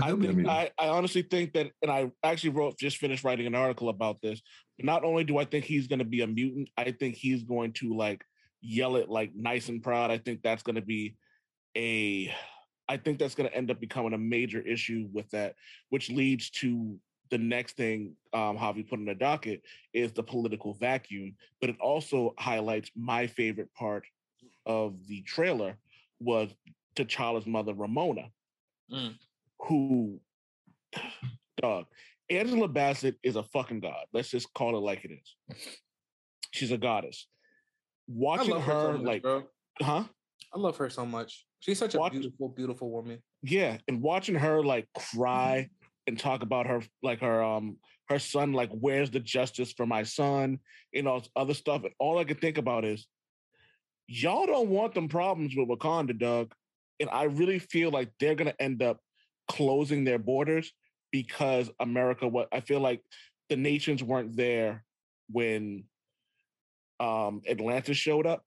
I He'll be a think. I, I honestly think that, and I actually wrote just finished writing an article about this. Not only do I think he's going to be a mutant, I think he's going to like yell it like nice and proud. I think that's going to be a, I think that's going to end up becoming a major issue with that, which leads to the next thing um, Javi put in the docket is the political vacuum. But it also highlights my favorite part of the trailer was T'Challa's mother Ramonda Mm. Who dog angela bassett is a fucking god let's just call it like it is she's a goddess watching her, like bro. huh I love her so much. She's such a beautiful, beautiful woman. yeah and watching her like cry and talk about her like her um her son like where's the justice for my son and all this other stuff and all i could think about is y'all don't want them problems with wakanda doug and i really feel like they're gonna end up closing their borders because america what i feel like the nations weren't there when um atlantis showed up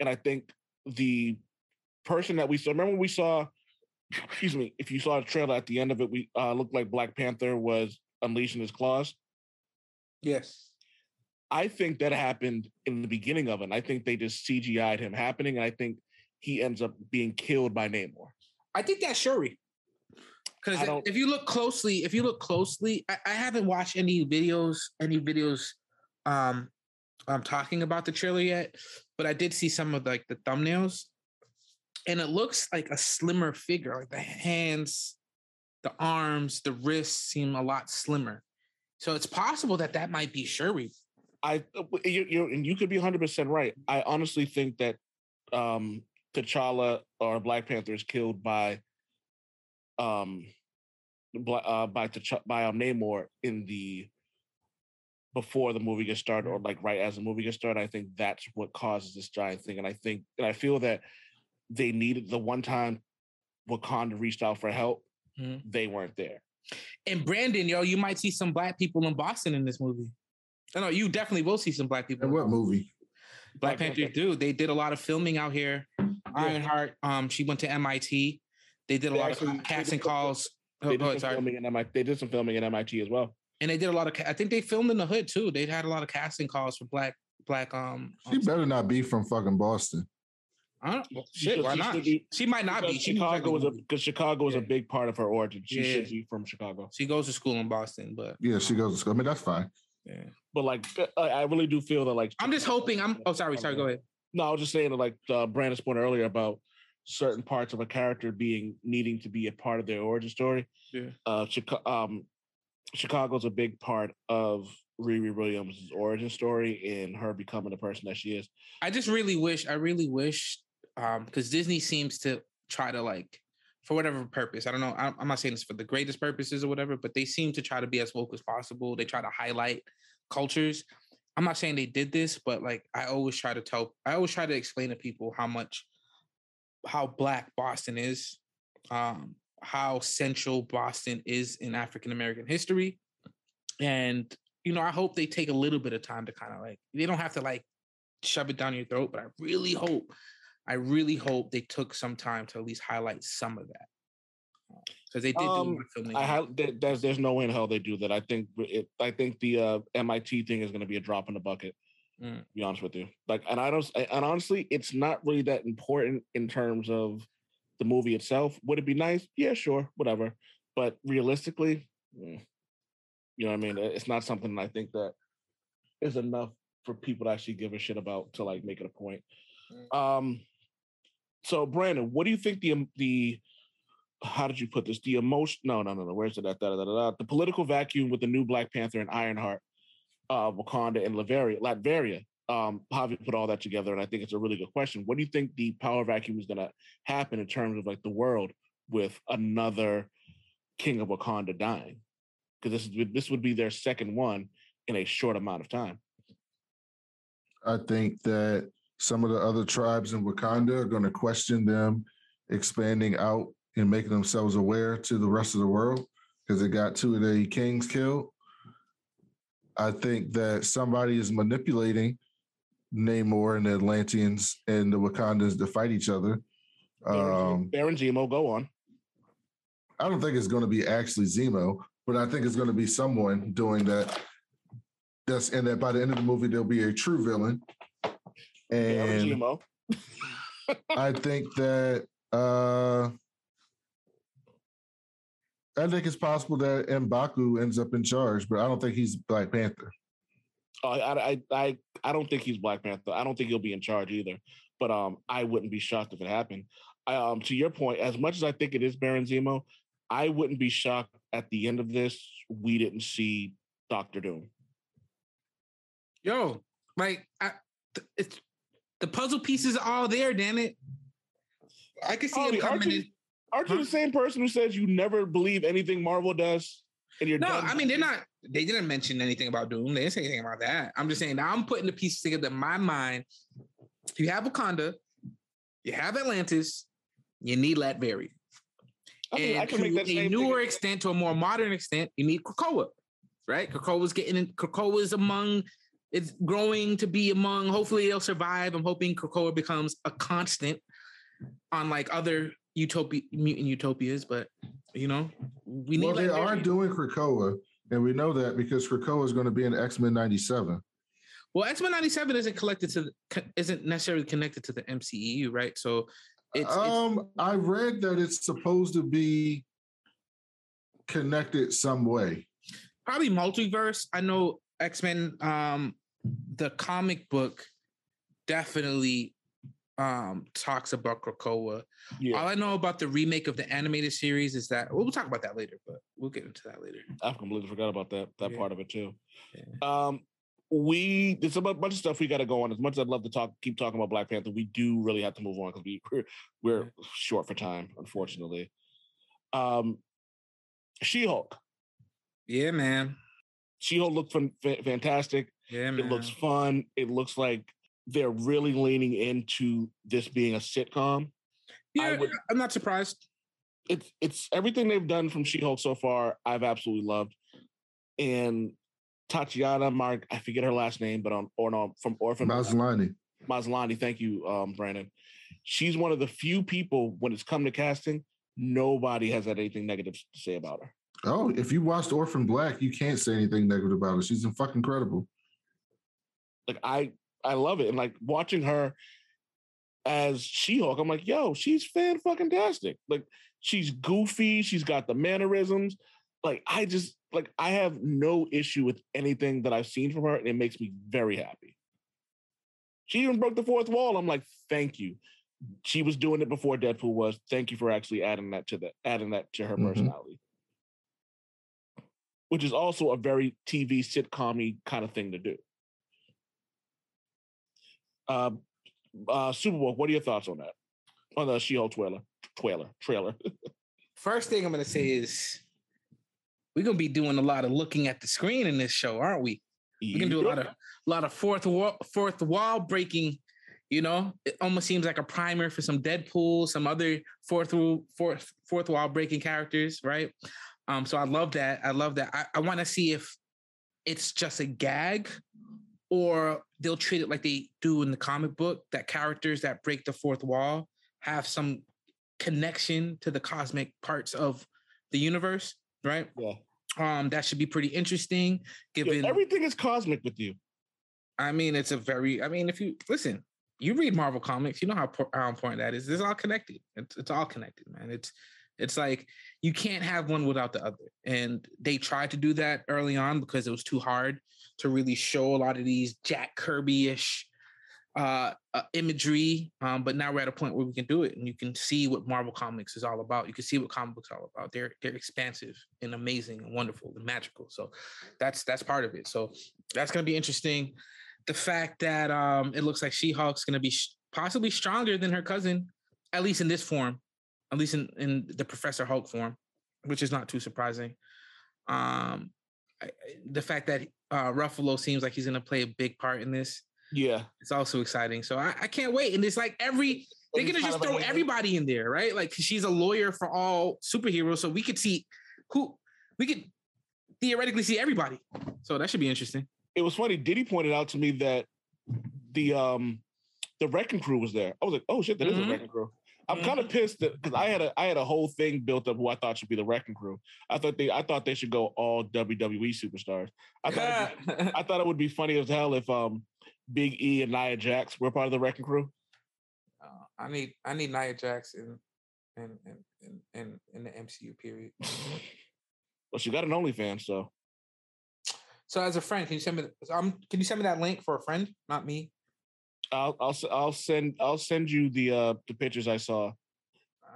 and i think the person that we saw remember we saw excuse me, if you saw the trailer at the end of it, we uh, looked like Black Panther was unleashing his claws. Yes. I think that happened in the beginning of it. and I think they just CGI'd him happening, and I think he ends up being killed by Namor. I think that's Shuri. Because if you look closely, if you look closely, I, I haven't watched any videos, any videos um um talking about the trailer yet, but I did see some of like the thumbnails. And it looks like a slimmer figure, like the hands, the arms, the wrists seem a lot slimmer. So it's possible that that might be Shuri. I you, you and you could be 100 percent right. I honestly think that um T'Challa or Black Panther is killed by um Bla- uh, by T'Ch- by um, Namor in the before the movie gets started or like right as the movie gets started. I think that's what causes this giant thing, and I think and I feel that they needed the one time Wakanda reached out for help, Mhm. they weren't there. And Brandon, yo, you might see some black people in Boston in this movie. I know you definitely will see some black people. In what Boston. movie? Black Black Panther Panther. do. They did a lot of filming out here. Ironheart, um, she went to MIT. They did a They lot actually- of casting calls. They Oh, did, go some sorry. filming in MIT. They did some filming in MIT as well. And they did a lot of. I think they filmed in the hood too. They had a lot of casting calls for black, black. Um, She um, better not be from fucking Boston. I don't, well, She shit, should- why she not? be- she might not be. She Chicago like was a a- because Chicago was a big part of her origin. She should be from Chicago. She goes to school in Boston, but Yeah, she goes to school. I mean, that's fine. yeah. But like, I I really do feel that like I'm just hoping. I'm. Oh, sorry, sorry. Go ahead. No, I was just saying that like uh, Brandon's point earlier about certain parts of a character being needing to be a part of their origin story. Yeah. Uh, Chicago, um, Chicago's a big part of Riri Williams' origin story and her becoming the person that she is. I just really wish, I really wish, um, because Disney seems to try to like, for whatever purpose, I don't know. I'm, I'm not saying this for the greatest purposes or whatever, but they seem to try to be as woke as possible. They try to highlight cultures. I'm not saying they did this, but like I always try to tell, I always try to explain to people how much how black Boston is, um, how central Boston is in African American history, and you know, I hope they take a little bit of time to kind of like they don't have to like shove it down your throat, but I really hope, I really hope they took some time to at least highlight some of that because they did Um, do filming. I have there's there's no way in hell they do that. I think it. I think the uh, MIT thing is going to be a drop in the bucket. Mm. Be honest with you, like, and I don't. And honestly, it's not really that important in terms of the movie itself. Would it be nice? Yeah, sure, whatever. But realistically, mm, you know what I mean. It's not something I think that is enough for people to actually give a shit about to like make it a point. Um. So, Brandon, what do you think the the how did you put this? The emotion? No, no, no, no. Where's it at? Da, da, da. The political vacuum with the new Black Panther and Ironheart, uh, Wakanda and Latveria, Latveria. Um, you put all that together? And I think it's a really good question. What do you think the power vacuum is going to happen in terms of like the world with another King of Wakanda dying? Because this is this would be their second one in a short amount of time. I think that some of the other tribes in Wakanda are going to question them expanding out and making themselves aware to the rest of the world because they got two of the kings killed. I think that somebody is manipulating Namor and the Atlanteans and the Wakandans to fight each other. Um, Baron Zemo, go on. I don't think it's going to be actually Zemo, but I think it's going to be someone doing that. That's and that by the end of the movie there'll be a true villain. Baron And Zemo. I think that uh I think it's possible that Mbaku ends up in charge, but I don't think he's Black Panther. Uh, I, I, I, I don't think he's Black Panther. I don't think he'll be in charge either. But um, I wouldn't be shocked if it happened. I, um, to your point, as much as I think it is Baron Zemo, I wouldn't be shocked at the end of this we didn't see Doctor Doom. Yo, like I, th- it's the puzzle pieces are all there. Damn it! I can see Oh, him coming Archie- in. Aren't you the same person who says you never believe anything Marvel does? And you're No, done? I mean they're not. They didn't mention anything about Doom. They didn't say anything about that. I'm just saying now I'm putting the pieces together in my mind. You have Wakanda, you have Atlantis, you need Latveria. I mean, I and can to make that a newer thing- extent, to a more modern extent, you need Krakoa, right? Krakoa's getting in. Krakoa is among. It's growing to be among. Hopefully, it'll survive. I'm hoping Krakoa becomes a constant on like other utopia mutant utopias. But you know, we need. well, they are doing Krakoa, and we know that because Krakoa is going to be in X Men '97. Well, X Men '97 isn't collected to isn't necessarily connected to the MCEU, right? So it's, it's Um, I read that it's supposed to be connected some way. probably multiverse. I know X Men, um, the comic book definitely um talks about Krakoa. Yeah, All I know about the remake of the animated series is that we'll talk about that later, but we'll get into that later. I've completely forgot about that that Yeah. part of it too. Yeah. Um, we there's a bunch of stuff we got to go on. As much as I'd love to talk, keep talking about Black Panther, we do really have to move on because we we're, we're short for time, unfortunately. Um, She Hulk. Yeah, man. She Hulk looked fan- fantastic. Yeah, man. It looks fun. It looks like they're really leaning into this being a sitcom. yeah, I would- I'm not surprised. It's it's everything they've done from She Hulk so far. I've absolutely loved. And Tatiana Mark, I forget her last name, but on or no, from Orphan Maslany. Maslany. Thank you, um, Brandon. She's one of the few people when it's come to casting, nobody has had anything negative to say about her. Oh, if you watched Orphan Black, you can't say anything negative about her. She's fucking incredible. Like I, I love it, and like watching her as She-Hulk, I'm like, yo, she's fan fucking tastic. Like she's goofy, she's got the mannerisms. Like I just like I have no issue with anything that I've seen from her, and it makes me very happy. She even broke the fourth wall. I'm like, thank you. She was doing it before Deadpool was. Thank you for actually adding that to the adding that to her Mhm. personality. Which is also a very TV sitcom kind of thing to do. Uh, uh, Super Bowl. What are your thoughts on that? On the She-Hulk trailer, trailer, <laughs> trailer. First thing I'm gonna say is we're gonna be doing a lot of looking at the screen in this show, aren't we? We're gonna do a lot of a lot of fourth wall fourth wall breaking You know, it almost seems like a primer for some Deadpool, some other fourth wall, fourth fourth wall breaking characters, right? Um, so I love that. I love that. I, I want to see if it's just a gag or they'll treat it like they do in the comic book that characters that break the fourth wall have some connection to the cosmic parts of the universe, right? Yeah. Um, that should be pretty interesting. Yeah, Given, everything is cosmic with you. I mean, it's a very. I mean, if you listen, you read Marvel comics, you know how how important that is. It's all connected. It's it's all connected, man. It's it's like you can't have one without the other. And they tried to do that early on because it was too hard to really show a lot of these Jack Kirby-ish uh, uh, imagery. Um, but now we're at a point where we can do it, and you can see what Marvel Comics is all about. You can see what comic books are all about. They're they're expansive and amazing and wonderful and magical. So that's that's part of it. So that's gonna be interesting. The fact that um, it looks like She-Hulk's gonna be sh- possibly stronger than her cousin, at least in this form, at least in in the Professor Hulk form, which is not too surprising. Um, the fact that uh, Ruffalo seems like he's gonna play a big part in this Yeah. it's also exciting. So I, I can't wait. And it's like every they're gonna just throw everybody in there, right? Like she's a lawyer for all superheroes, so we could see who we could theoretically see everybody. So that should be interesting. It was funny. Diddy pointed out to me that the um the wrecking crew was there. I was like, oh shit, that is Mhm. a wrecking crew. I'm kind of pissed that because I had a I had a whole thing built up who I thought should be the wrecking crew. I thought they I thought they should go all WWE superstars. I thought be- <laughs> I thought it would be funny as hell if um Big E and Nia Jax were part of the wrecking crew. Uh, I need I need Nia Jax in in in in, in the MCU period. <laughs> Well, she got an OnlyFans, so So as a friend, can you send me The, um, can you send me that link for a friend, not me? I'll I'll s- I'll send I'll send you the uh the pictures I saw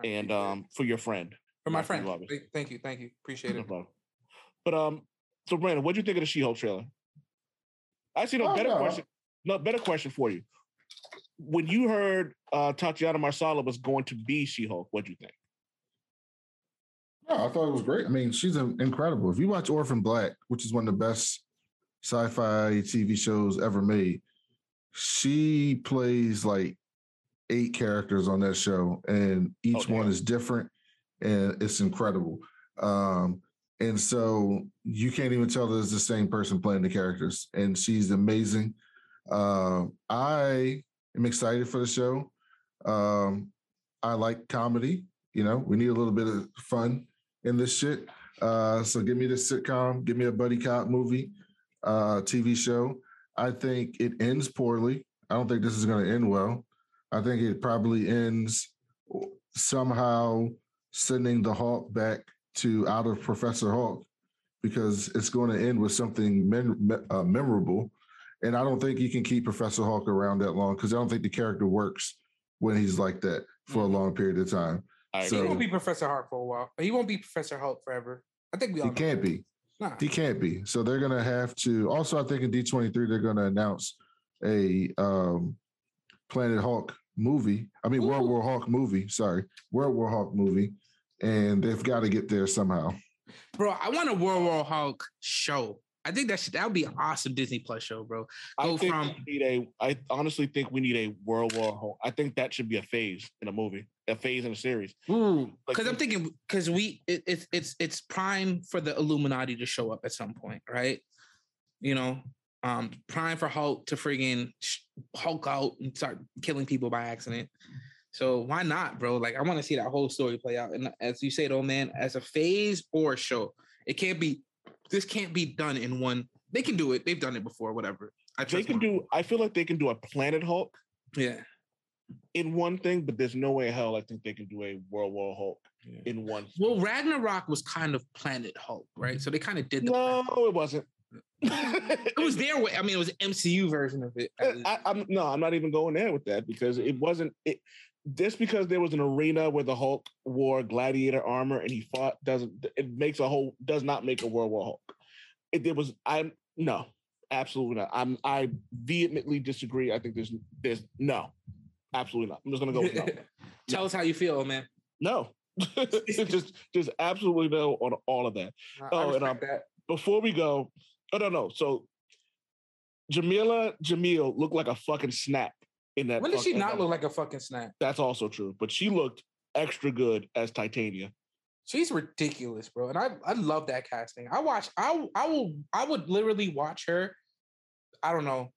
and um for your friend. for my not for friend. obviously. Thank- Thank you, thank you, appreciate No it. problem. But um, so Brandon, what do you think of the She-Hulk trailer? Actually, no Oh, better no. question. No better question for you. When you heard uh Tatiana Marsala was going to be She-Hulk, what do you think? No, I thought it was great. I mean, she's incredible. If you watch Orphan Black, which is one of the best sci-fi TV shows ever made, she plays like eight characters on that show, and each Oh, one is different, and it's incredible. Um, and so you can't even tell that it's the same person playing the characters, and she's amazing. Um, I am excited for the show. Um, I like comedy. You know, we need a little bit of fun in this shit. Uh, so give me the sitcom, give me a buddy cop movie, uh, TV show. I think it ends poorly. I don't think this is going to end well. I think it probably ends somehow sending the Hulk back to out of Professor Hulk because it's going to end with something mem- uh, memorable. And I don't think you can keep Professor Hulk around that long because I don't think the character works when he's like that for a Mhm. long period of time. I He won't be Professor Hulk for a while. He won't be Professor Hulk forever. I think we all He know can't that. be. Nah. He can't be. So they're gonna have to. Also, I think in D twenty three they're gonna announce a um, Planet Hulk movie. I mean World War Hulk movie. Sorry, World War Hulk movie, and they've got to get there somehow. Bro, I want a World War Hulk show. I think that should that would be an awesome Disney Plus show, bro. I go think from- we need a. I honestly think we need a World War Hulk. I think that should be a phase in a movie, a phase in a series. Ooh, Like because I'm thinking because we it, it's it's it's prime for the Illuminati to show up at some point, right? You know, um, prime for Hulk to friggin' Hulk out and start killing people by accident. So why not, bro? Like I want to see that whole story play out. And as you said, oh man, as a phase or a show, it can't be. This can't be done in one. They can do it. They've done it before. Whatever. I They can Marvel. do. I feel like they can do a Planet Hulk Yeah. in one thing, but there's no way in hell I think they can do a World War Hulk Yeah. in one. Well, Ragnarok was kind of Planet Hulk, right? So they kind of did the. no, it wasn't. <laughs> It was their way. I mean, it was MCU version of it. I, I'm no, I'm not even going there with that because it wasn't it. Just because there was an arena where the Hulk wore gladiator armor and he fought doesn't it makes a whole does not make a World War Hulk. It, there was I'm no, absolutely not. I'm I vehemently disagree. I think there's there's no, absolutely not. I'm just gonna go with no. <laughs> Tell us how you feel, man. No, <laughs> just just absolutely no on all of that. I- I Oh, and, respect um, that. Before we go, oh no no, so Jamila Jamil looked like a fucking snack in that. When did she not look like a fucking snack? That's also true, but she looked extra good as Titania. She's ridiculous, bro. And I I love that casting. I watch. I I will. I would literally watch her. I don't know.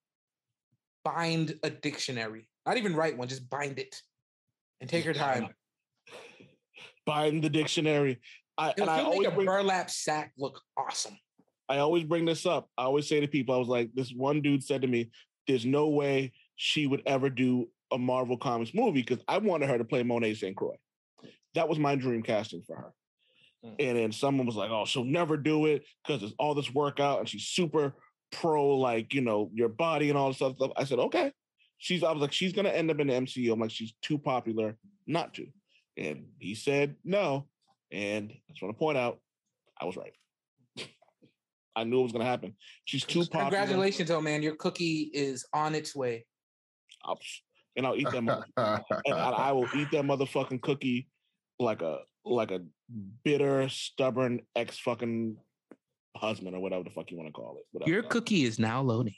Bind a dictionary. Not even write one. Just bind it, and take her time. <laughs> Bind the dictionary. I, She'll and I always make a bring, burlap sack look awesome. I always bring this up. I always say to people, I was like, this one dude said to me, "There's no way she would ever do a Marvel Comics movie because I wanted her to play Monet St. Croix. That was my dream casting for her. Mm. And then someone was like, "Oh, she'll never do it because there's all this workout and she's super pro, like you know, your body and all this other stuff." I said, "Okay." She's. I was like, she's gonna end up in the MCU. I'm like, she's too popular not to. And he said no. And I just want to point out, I was right. <laughs> I knew it was gonna happen. She's too popular. Congratulations, oh man, your cookie is on its way. I'll- and I'll eat that. mother- and I, I will eat that motherfucking cookie like a like a bitter, stubborn ex fucking husband or whatever the fuck you want to call it. Whatever. Your cookie is now loading.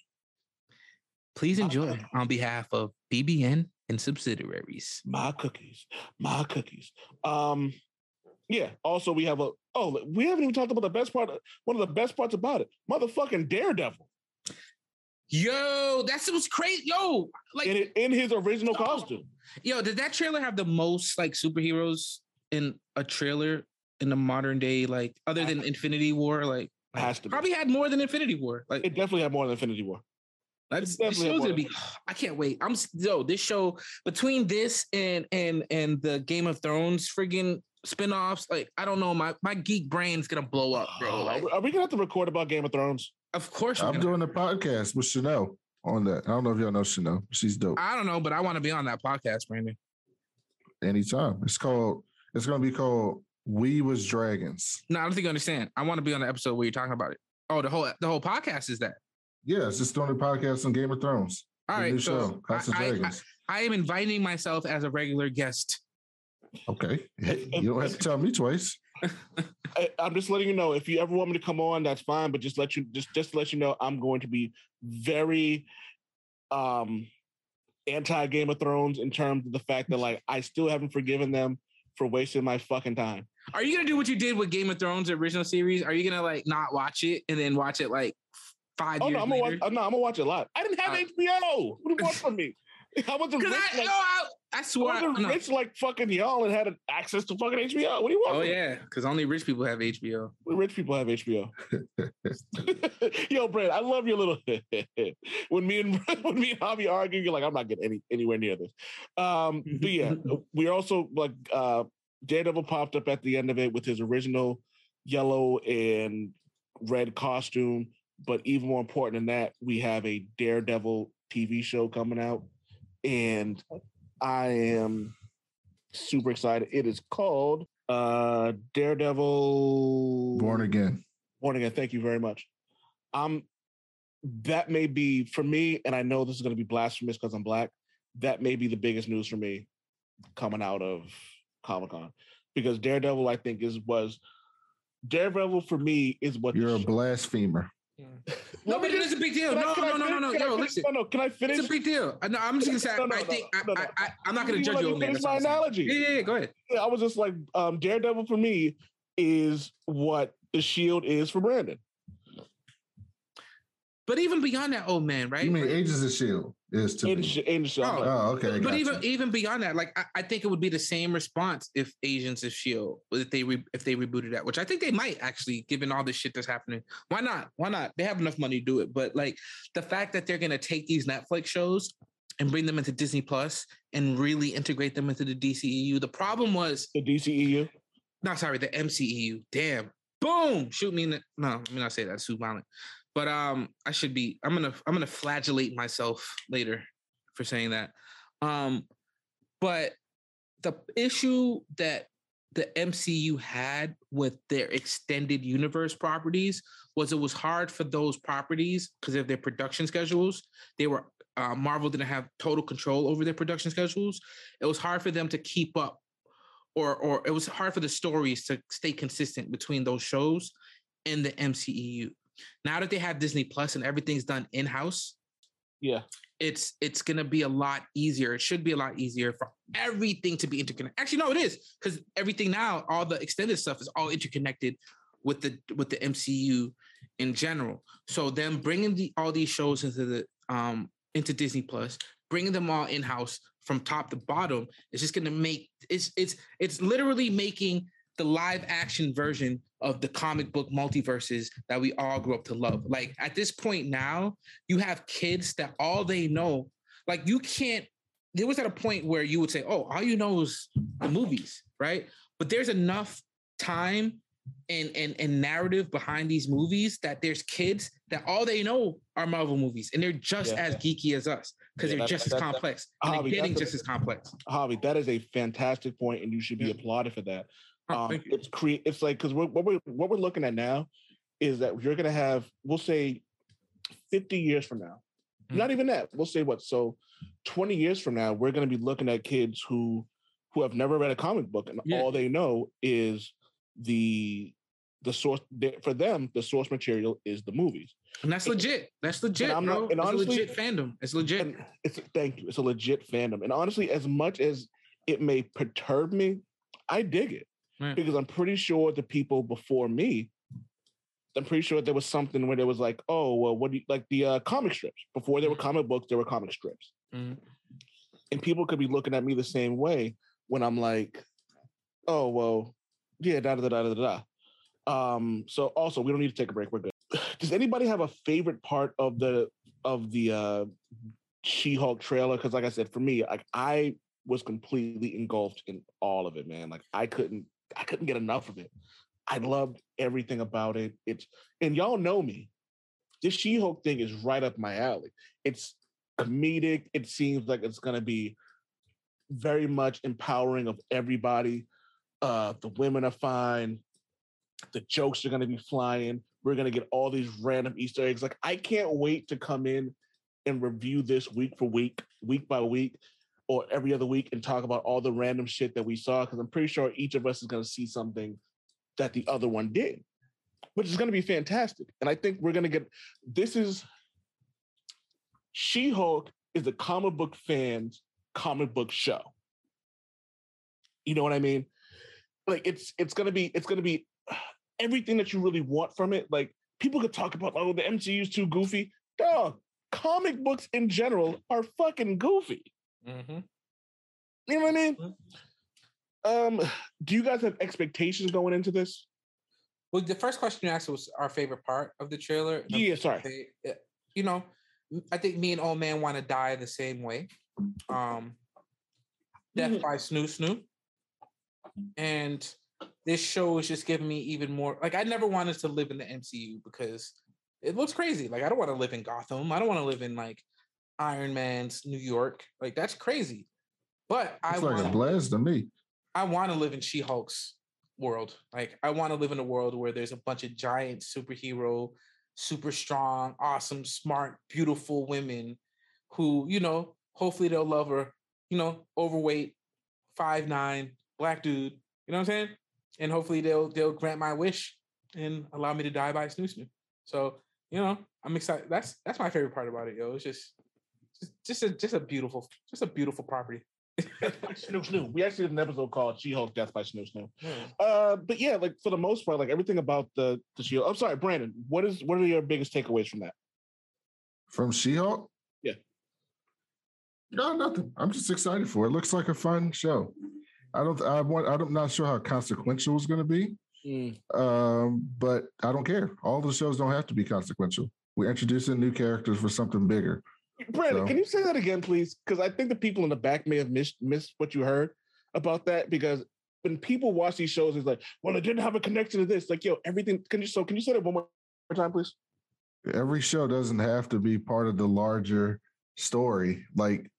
Please enjoy on behalf of BBN and subsidiaries. my cookies, my cookies. Um, yeah. Also, we have a oh, we haven't even talked about the best part. One of the best parts about it, motherfucking Daredevil Yo, that's what's crazy. Yo, like in in his original Yo. costume. Yo, did that trailer have the most like superheroes in a trailer in the modern day, like other than Infinity War? Like, Has to be. probably had more than Infinity War. Like, It definitely had more than Infinity War. that's, definitely this show's gonna be. <sighs> I can't wait. I'm yo. This show between this and and and the Game of Thrones friggin' spinoffs. Like, I don't know. My my geek brain's gonna blow up, bro. Oh, Like, are we gonna have to record about Game of Thrones? Of course, I'm doing a podcast with Chanel on that. I don't know if y'all know Chanel. She's dope. I don't know, but I want to be on that podcast, Brandon. Anytime. It's called. It's gonna be called We Was Dragons. No, I don't think you understand. I want to be on the episode where you're talking about it. Oh, the whole the whole podcast is that. Yeah, it's just doing a podcast on Game of Thrones. All right, new so show, House of I- I- Dragons. I am inviting myself as a regular guest. okay, Hey, <laughs> you don't have to tell me twice. I, I'm just letting you know if you ever want me to come on, that's fine. But just let you just just let you know, I'm going to be very um anti Game of Thrones in terms of the fact that like I still haven't forgiven them for wasting my fucking time. Are you gonna do what you did with Game of Thrones the original series? Are you gonna like not watch it and then watch it like five Oh years no, I'm gonna watch. later? uh, no, I'm gonna watch it live. I didn't have Uh, HBO. What do you want from me? <laughs> I wasn't rich Because I, like, yo, I, I swear. I I, wasn't no. rich like fucking y'all and had access to fucking HBO. What do you want? Oh yeah, because only rich people have HBO. Rich people have HBO. <laughs> <laughs> Yo, Brad, I love your little <laughs> when me and when me and Javi argue, you're like, I'm not getting any anywhere near this. Um, but yeah, we also like uh Daredevil popped up at the end of it with his original yellow and red costume. But even more important than that, we have a Daredevil TV show coming out, and I am super excited. It is called uh Daredevil Born again. Born again. Thank you very much. Um, that may be for me, and I know this is going to be blasphemous because I'm black. That may be the biggest news for me coming out of Comic Con because Daredevil, I think, is was Daredevil for me is what You're a show- blasphemer. No, but it is a big deal. Can I- No, no, no, no, no. Yo, listen. No, no. Can I finish? It's a big deal. I- No, I'm just gonna say. No, no, I no, think no, no. I, I, I, I'm not gonna judge let you me over there. finish That's my analogy. Yeah, yeah, yeah, go ahead. I was just like, um, Daredevil for me is what the Shield is for Brandon. But even beyond that, old man, right? You mean Like- Agents of Shield is to In, me. sh- in sh- Oh. like, Oh, okay. but gotcha. even even beyond that, like I, I think it would be the same response if Agents of Shield if they re, if they rebooted that, which I think they might actually, given all this shit that's happening. Why not? Why not? They have enough money to do it. But like the fact that they're gonna take these Netflix shows and bring them into Disney Plus and really integrate them into the DCEU. The problem was the DCEU. no, sorry, the MCEU. Damn. Boom. Shoot me in the no, let me not say that. It's too violent. But um, I should be. I'm gonna. I'm gonna flagellate myself later for saying that. Um, but the issue that the MCU had with their extended universe properties was it was hard for those properties because of their production schedules. They were uh, Marvel didn't have total control over their production schedules. It was hard for them to keep up, or or it was hard for the stories to stay consistent between those shows and the MCEU. Now that they have Disney Plus and everything's done in house, Yeah. it's it's gonna be a lot easier. It should be a lot easier for everything to be interconnected. Actually, no, it is because everything now, all the extended stuff is all interconnected with the with the MCU in general. So them bringing the, all these shows into the um into Disney Plus, bringing them all in house from top to bottom is just to make it's it's it's literally making the live action version of the comic book multiverses that we all grew up to love. Like at this point now, you have kids that all they know, like you can't. There was at a point where you would say, "Oh, all you know is the movies," right? But there's enough time and and and narrative behind these movies that there's kids that all they know are Marvel movies and they're just Yeah. as geeky as us because Yeah, they're that- just as that- that- complex and they're getting that's a- just as complex. Javi, that is a fantastic point, and you should be Yeah. applauded for that. Um, it's cre- It's like because what we're what we're looking at now is that you're going to have, we'll say, fifty years from now. Mhm. Not even that. We'll say what? So, twenty years from now, we're going to be looking at kids who who have never read a comic book, and Yeah. all they know is the the source for them. The source material is the movies. And that's legit. That's legit, I'm bro. not- and it's honestly- a legit fandom. It's legit. And it's thank you. It's a legit fandom. And honestly, as much as it may perturb me, I dig it. Right. Because I'm pretty sure the people before me, I'm pretty sure there was something where there was like, oh, well, what do you like the uh, comic strips? Before there were comic books, there were comic strips. Mhm. And people could be looking at me the same way when I'm like, oh, well, yeah, da da da da da da. Um, so also we don't need to take a break. We're good. <sighs> Does anybody have a favorite part of the of the uh She-Hulk trailer? Because like I said, for me, like I was completely engulfed in all of it, man. Like I couldn't I couldn't get enough of it. I loved everything about it. It's and y'all know me. This She-Hulk thing is right up my alley. It's comedic. It seems like it's gonna be very much empowering of everybody. Uh, the women are fine. The jokes are gonna be flying. We're gonna get all these random Easter eggs. Like I can't wait to come in and review this week for week, week by week, or every other week, and talk about all the random shit that we saw. Because I'm pretty sure each of us is gonna see something that the other one did, which is gonna be fantastic. And I think we're gonna get this is She-Hulk is a comic book fans comic book show. You know what I mean? Like it's it's gonna be it's gonna be everything that you really want from it. Like people could talk about oh the MCU is too goofy. Dog, comic books in general are fucking goofy. Mhm. You know what I mean? Mm-hmm. Um, <sighs> do you guys have expectations going into this? Well, the first question you asked was our favorite part of the trailer. Yeah, sorry. say, uh, You know, I think me and old man want to die the same way. Um, death Mhm. by snoo snoo. And this show is just giving me even more. Like I never wanted to live in the MCU because it looks crazy. Like I don't want to live in Gotham. I don't want to live in like Iron Man's New York. Like that's crazy. But I It's like want a blast to me. I want to live in She-Hulk's world. Like I want to live in a world where there's a bunch of giant superhero, super strong, awesome, smart, beautiful women who, you know, hopefully they'll love her, you know, overweight, five nine, black dude. You know what I'm saying? And hopefully they'll they'll grant my wish and allow me to die by snoo snoo. So, you know, I'm excited. That's that's my favorite part about it, yo. It's just just just a just a beautiful, just a beautiful property. Snoo Snoo. <laughs> We actually did an episode called She-Hulk Death by Snoo Snoo. Yeah. Uh, but yeah, like for the most part, like everything about the the She-Hulk. I'm sorry, Brandon. What is what are your biggest takeaways from that? From She-Hulk? Yeah. No, nothing. I'm just excited for it. It looks like a fun show. I don't I want I'm not sure how consequential it's gonna be. Um, but I don't care. All the shows don't have to be consequential. We're introducing new characters for something bigger. Brandon, So- can you say that again, please? Because I think the people in the back may have missed missed what you heard about that. Because when people watch these shows, it's like, well, it didn't have a connection to this. Like, yo, everything. Can you so? Can you say that one more time, please? Every show doesn't have to be part of the larger story, like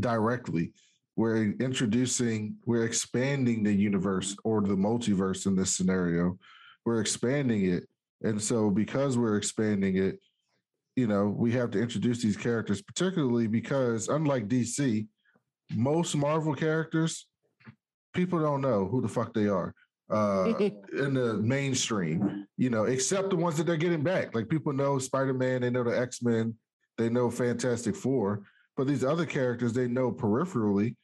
directly. We're introducing, we're expanding the universe or the multiverse in this scenario. We're expanding it. And so, because we're expanding it, you know, we have to introduce these characters, particularly because, unlike DC, most Marvel characters, people don't know who the fuck they are uh, <laughs> in the mainstream, you know, except the ones that they're getting back. Like people know Spider Man, they know the X Men, they know Fantastic Four, but these other characters they know peripherally.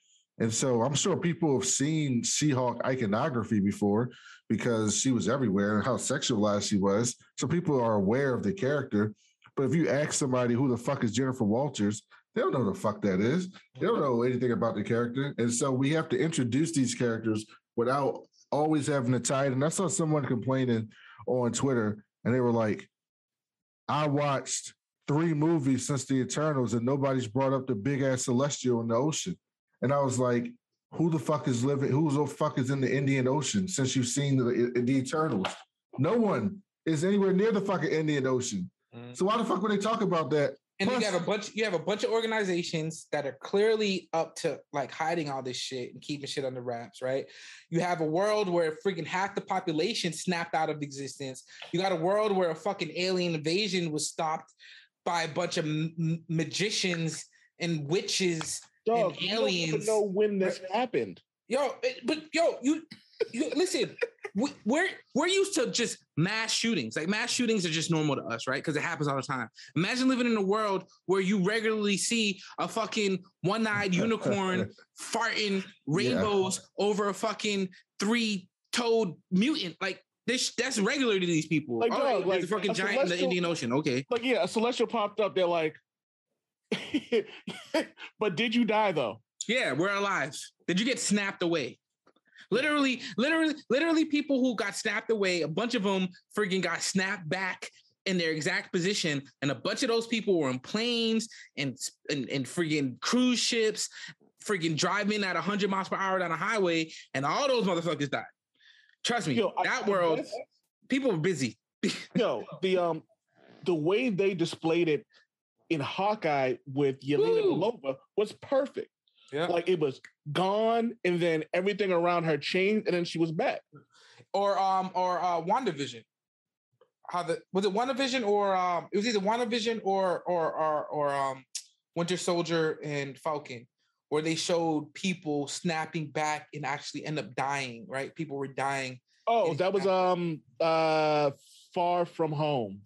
And so I'm sure people have seen She-Hulk iconography before because she was everywhere and how sexualized she was. So people are aware of the character. But if you ask somebody who the fuck is Jennifer Walters, they don't know the fuck that is. They don't know anything about the character. And so we have to introduce these characters without always having to tie it. And I saw someone complaining on Twitter and they were like, I watched three movies since the Eternals and nobody's brought up the big ass celestial in the ocean. And I was like, who the fuck is living? Who the fuck is in the Indian Ocean since you've seen the, the Eternals? No one is anywhere near the fucking Indian Ocean. Mhm. So why the fuck would they talk about that? And Plus- you have a bunch. You have a bunch of organizations that are clearly up to like hiding all this shit and keeping shit under wraps, right? You have a world where freaking half the population snapped out of existence. You got a world where a fucking alien invasion was stopped by a bunch of m- m- magicians and witches. Dog, And you don't even aliens- know when this happened. Yo, but yo, you, you listen. we, we're we're used to just mass shootings. Like mass shootings are just normal to us, right? Because it happens all the time. Imagine living in a world where you regularly see a fucking one-eyed unicorn <laughs> farting rainbows over a fucking three-toed mutant. Like this, that's regular to these people. Like, All dog, right, there's like, a fucking a giant in the Indian Ocean. Okay, Like, yeah, a celestial popped up. They're like, <laughs> but did you die though? Yeah, we're alive. Did you get snapped away? Literally, literally, literally, people who got snapped away, a bunch of them freaking got snapped back in their exact position, and a bunch of those people were in planes and and, and freaking cruise ships, freaking driving at 100 miles per hour down a highway, and all those motherfuckers died. Trust me, Yo, that I world, guess- people were busy. <laughs> Yo, the um, the way they displayed it in Hawkeye with Yelena. Belova was perfect. Yeah. Like it was gone, and then everything around her changed, and then she was back. or um or uh WandaVision. How the was it WandaVision or um it was either WandaVision or or or or um Winter Soldier and Falcon, where they showed people snapping back and actually end up dying, right? People were dying Oh, that was um uh Far From Home.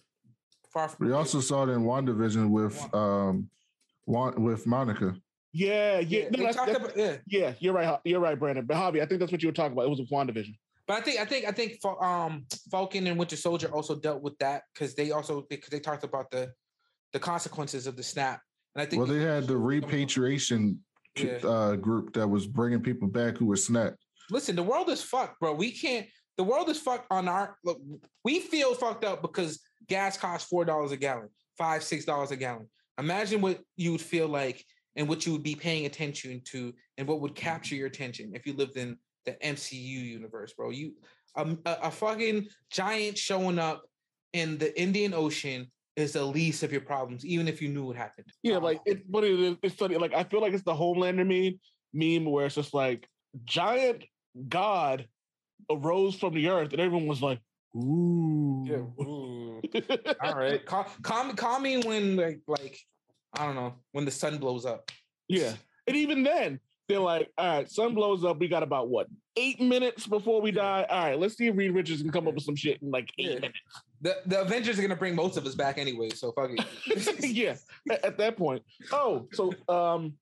far from We also saw it in WandaVision with um Wan- with Monica. Yeah, yeah, yeah, no, that's- that's- about yeah. yeah. You're right. You're right, Brandon. But Javi, I think that's what you were talking about. It was with WandaVision. But I think I think I think Fa- um Falcon and Winter Soldier also dealt with that because they also because they talked about the the consequences of the snap. And I think Well, they had the repatriation Yeah. uh, group that was bringing people back who were snapped. listen, the world is fucked, bro. We can't. The world is fucked on our. Look, we feel fucked up because gas costs four dollars a gallon, five six dollars a gallon. Imagine what you would feel like and what you would be paying attention to, and what would capture your attention if you lived in the MCU universe, bro. You um, a, a fucking giant showing up in the Indian Ocean is the least of your problems, even if you knew what happened. Yeah, like it, but it is. It's funny. Like I feel like it's the Homelander meme meme where it's just like giant God arose from the earth, and everyone was like, "Ooh." Yeah, ooh. <laughs> All right. Call, call me call me when like like I don't know, when the sun blows up. Yeah. And even then, they're like, all right, sun blows up. We got about what, eight minutes before we die? All right, let's see if Reed Richards can come up with some shit in like eight Yeah. minutes. The the Avengers are gonna bring most of us back anyway, so fuck it. <laughs> yeah, at, at that point. Oh, so um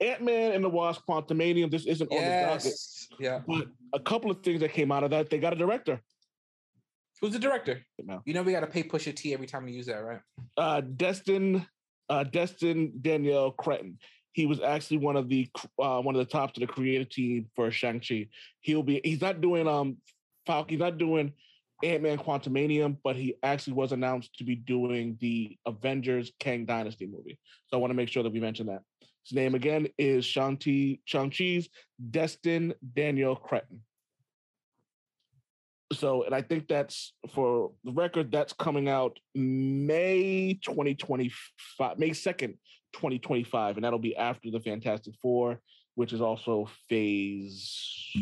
Ant Man and the Wasp Quantumania, this isn't on the docket. Yeah. but a couple of things that came out of that, they got a director. Who's the director? No. You know we gotta pay Pusha T every time we use that, right? Uh Destin, uh Destin Daniel Cretton. He was actually one of the uh, one of the tops of the creative team for Shang-Chi. He'll be he's not doing um Falcon, he's not doing Ant-Man Quantumania, but he actually was announced to be doing the Avengers Kang Dynasty movie. So I want to make sure that we mention that. His name again is Shang-Chi, Shang-Chi's Destin Daniel Cretton. So, and I think that's for the record, that's coming out May 2025, May 2nd, 2025. And that'll be after the Fantastic Four, which is also phase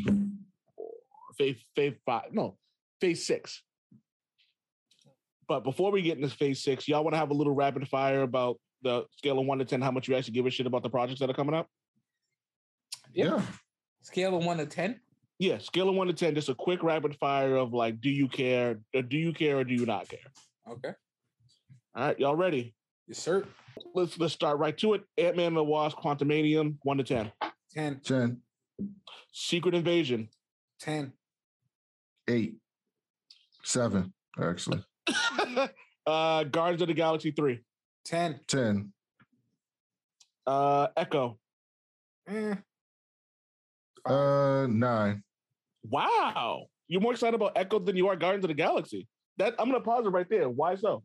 four, phase, phase five, no, phase six. But before we get into phase six, y'all want to have a little rapid fire about the scale of one to 10, how much you actually give a shit about the projects that are coming up? Yeah. Scale of one to ten. Yeah, scale of one to 10, just a quick rapid fire of like, do you care? Or do you care or do you not care? Okay. All right, y'all ready? Yes, sir. Let's let's start right to it. Ant Man and the Wasp, Quantumania, one to ten. 10, 10, Secret Invasion, 10, 8, 7, actually. <laughs> uh, Guardians of the Galaxy three, 10. 10, uh, Echo. Eh. uh, 9. Wow, you're more excited about Echo than you are Guardians of the Galaxy. That I'm gonna pause it right there. Why so?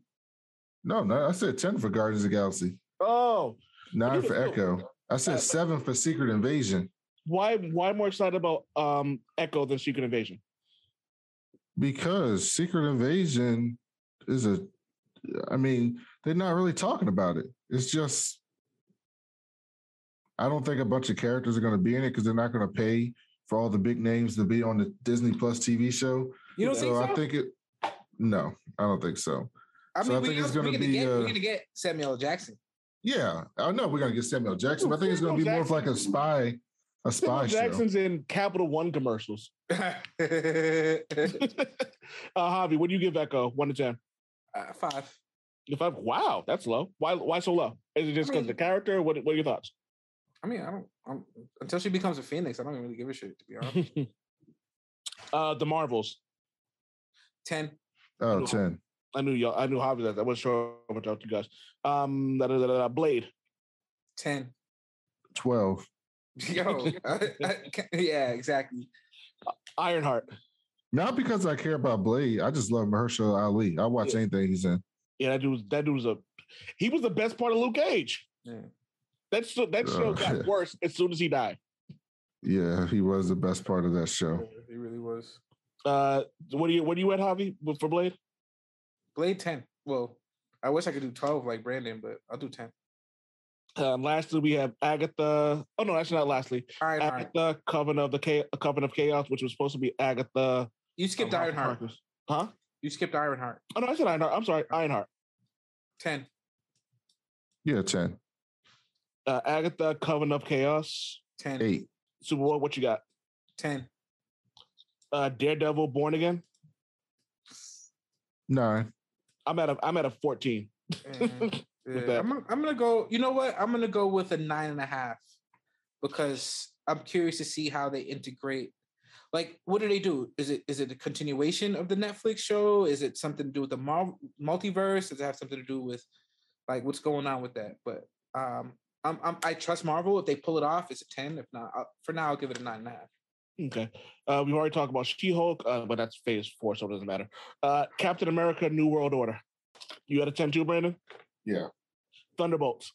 No, no, I said 10 for Guardians of the Galaxy, Oh, 9 for Echo. I Uh, said 7 for Secret Invasion why why more excited about um Echo than Secret Invasion? because Secret Invasion is a, I mean, they're not really talking about it. It's just, I don't think a bunch of characters are going to be in it because they're not going to pay for all the big names to be on the Disney Plus TV show. You don't so think so? I think it, no, I don't think so. I so mean, I think it's gonna gonna be, get, we're uh, gonna get Samuel L. Jackson. Yeah, I know we're gonna get Samuel Jackson, but I think it's gonna be more of like a spy, a spy Samuel show. Jackson's in Capital One commercials. <laughs> <laughs> uh, Javi, what do you give Echo? One to ten. Uh, five. If I wow, that's low. Why why so low? Is it just I because mean- the character? What what are your thoughts? I mean, I don't. I'm, until she becomes a phoenix, I don't really give a shit. To be honest, <laughs> uh the Marvels. ten. Oh, 10. I knew y'all. I knew Javi that. I wasn't sure about you guys. Um, da, da, da, da, Blade. 10. 12. <laughs> Yo, I- I yeah, exactly. Ironheart. Not because I care about Blade. I just love Mahershala Ali. I watch Yeah. anything he's in. Yeah, that dude was that dude was a he was the best part of Luke Cage. Yeah. That show, that show Oh, got yeah. worse as soon as he died. Yeah, he was the best part of that show. He really was. Uh, what do you what do you at Javi for Blade? Blade 10. Well, I wish I could do 12 like Brandon, but I'll do 10. Um, lastly, we have Agatha. Oh no, actually not lastly. Ironheart. Agatha, Coven of the Cha- Coven of Chaos, which was supposed to be Agatha. You skipped um, Ironheart. Harkness. Huh? You skipped Ironheart. Oh no, I said Ironheart. I'm sorry, Ironheart. 10. Yeah, 10. Uh, Agatha, Coven of Chaos. 10. 8. Superboy, what you got? 10. Uh, Daredevil, Born Again. 9. I'm at a I'm at a 14. <laughs> Yeah. Yeah, that. I'm, gonna- I'm gonna go. You know what? I'm gonna go with a nine and a half because I'm curious to see how they integrate. Like, what do they do? Is it is it a continuation of the Netflix show? Is it something to do with the Mar- multiverse? Does it have something to do with like what's going on with that? But um, I'm, I'm I trust Marvel. If they pull it off, it's a ten. If not, I'll, for now, I'll give it a nine and a half. Okay. Uh, we've already talked about She-Hulk, uh, but that's phase four, so it doesn't matter. Uh, Captain America, New World Order. You had a 10 too, Brandon? Yeah. Thunderbolts.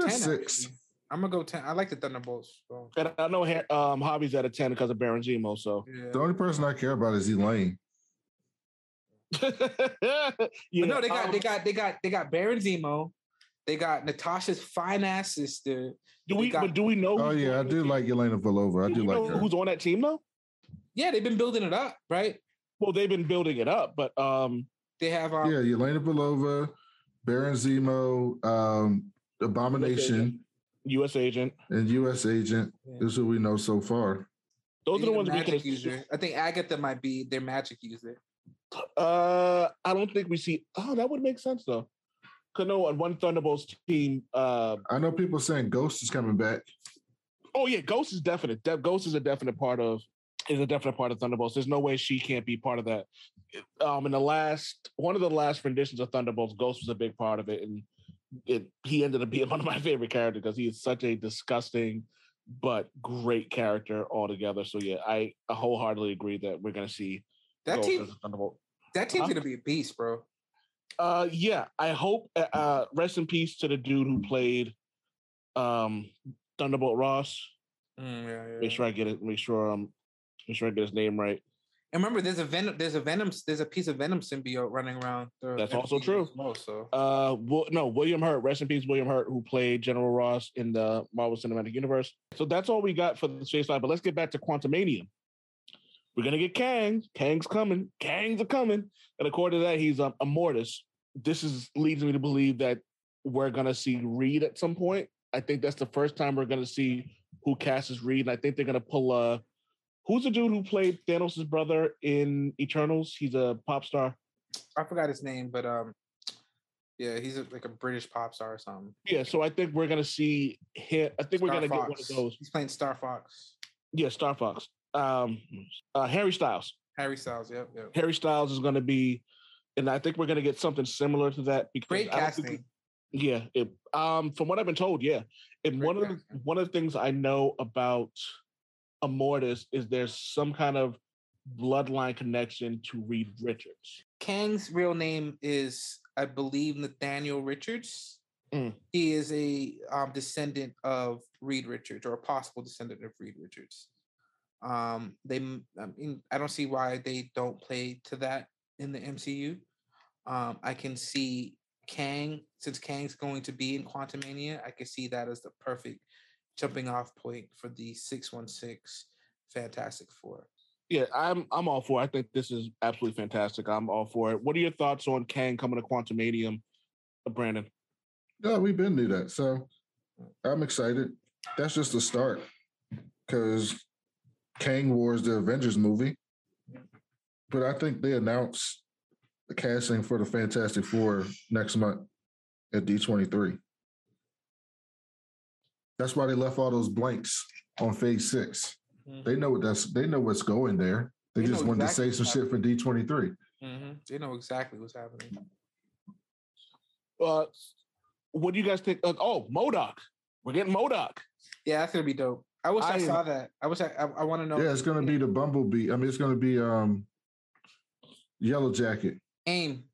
Ten. 6. actually. I'm gonna go ten. I like the Thunderbolts. So, And I know Ha- um, Javi's at a 10 because of Baron Zemo, so. yeah. The only person I care about is Elaine. <laughs> yeah, But no, they got um, they got they got they got Baron Zemo. They got Natasha's fine ass sister. Do we? got- but do we know? Oh, yeah, I do like Yelena Belova. I Do do you like know her. who's on that team though? Yeah, they've been building it up, right? Well, they've been building it up, but um, They have um, Yeah, Yelena Belova, Baron Zemo, um, Abomination, U.S. agent. and U.S. Agent. Yeah. Is who we know so far. Those are the being a ones we magic can. user. I think Agatha might be their magic user. Uh, I don't think we see. Oh, that would make sense though. Cause no, on one Thunderbolts team. Uh, I know people saying Ghost is coming back. oh yeah, Ghost is definite. De- Ghost is a definite part of. Is a definite part of Thunderbolts. There's no way she can't be part of that. Um, in the last one of the last renditions of Thunderbolts, Ghost was a big part of it, and it he ended up being <laughs> one of my favorite characters because he is such a disgusting but great character altogether. So yeah, I, I wholeheartedly agree that we're gonna see That Ghost team, as a Thunderbolt. that team's Huh? gonna be a beast, bro. Uh, yeah, I hope. uh, Uh, rest in peace to the dude who played, um, Thunderbolt Ross. Mm, yeah, yeah. Make sure I get it. Make sure um, make sure I get his name right. And remember, there's a venom. There's a venom. There's a piece of venom symbiote running around. the That's also true. well, so Uh, Wil- no, William Hurt. Rest in peace, William Hurt, who played General Ross in the Marvel Cinematic Universe. So that's all we got for the Phase Five. But let's get back to Quantumania. We're gonna get Kang. Kang's coming. Kangs are coming. And according to that, he's um, Mortis. This is leads me to believe that we're gonna see Reed at some point. I think that's the first time we're gonna see who casts Reed. And I think they're gonna pull uh who's the dude who played Thanos' brother in Eternals? He's a pop star. I forgot his name, but um, Yeah, he's a, like a British pop star or something. Yeah, so I think we're gonna see him. I think we're gonna get one of those. He's playing Starfox. Yeah, Starfox. Um, uh, Harry Styles. Harry Styles. Yep. Yep. Harry Styles is gonna be, and I think we're gonna get something similar to that. Because Great I don't think casting. Yeah, it, um, from what I've been told, yeah. And Great one of the one of the things I know about Immortus is there's some kind of bloodline connection to Reed Richards. Kang's real name is, I believe, Nathaniel Richards. Mm. He is a um, descendant of Reed Richards, or a possible descendant of Reed Richards. Um, they, I mean, I don't see why they don't play to that in the MCU. Um, I can see Kang, since Kang's going to be in Quantumania, I can see that as the perfect jumping off point for the 616 Fantastic Four. Yeah, I'm I'm all for. it. I think this is absolutely fantastic. I'm all for it. What are your thoughts on Kang coming to Quantumania, uh, Brandon? Yeah, we've been through that. So I'm excited. That's just the start. Because Kang Wars, the Avengers movie. But I think they announced the casting for the Fantastic Four next month at D23. That's why they left all those blanks on phase six. They know what that's they know what's going there. They, They just wanted exactly to say some shit for D23. Mhm. They know exactly what's happening. Uh, what do you guys think? Uh, oh, MODOK. We're getting MODOK. Yeah, that's gonna be dope. I wish I, I saw that. I wish I. I, I want to know. Yeah, it's gonna be the Bumblebee. I mean, it's gonna be um Yellow Jacket. aim.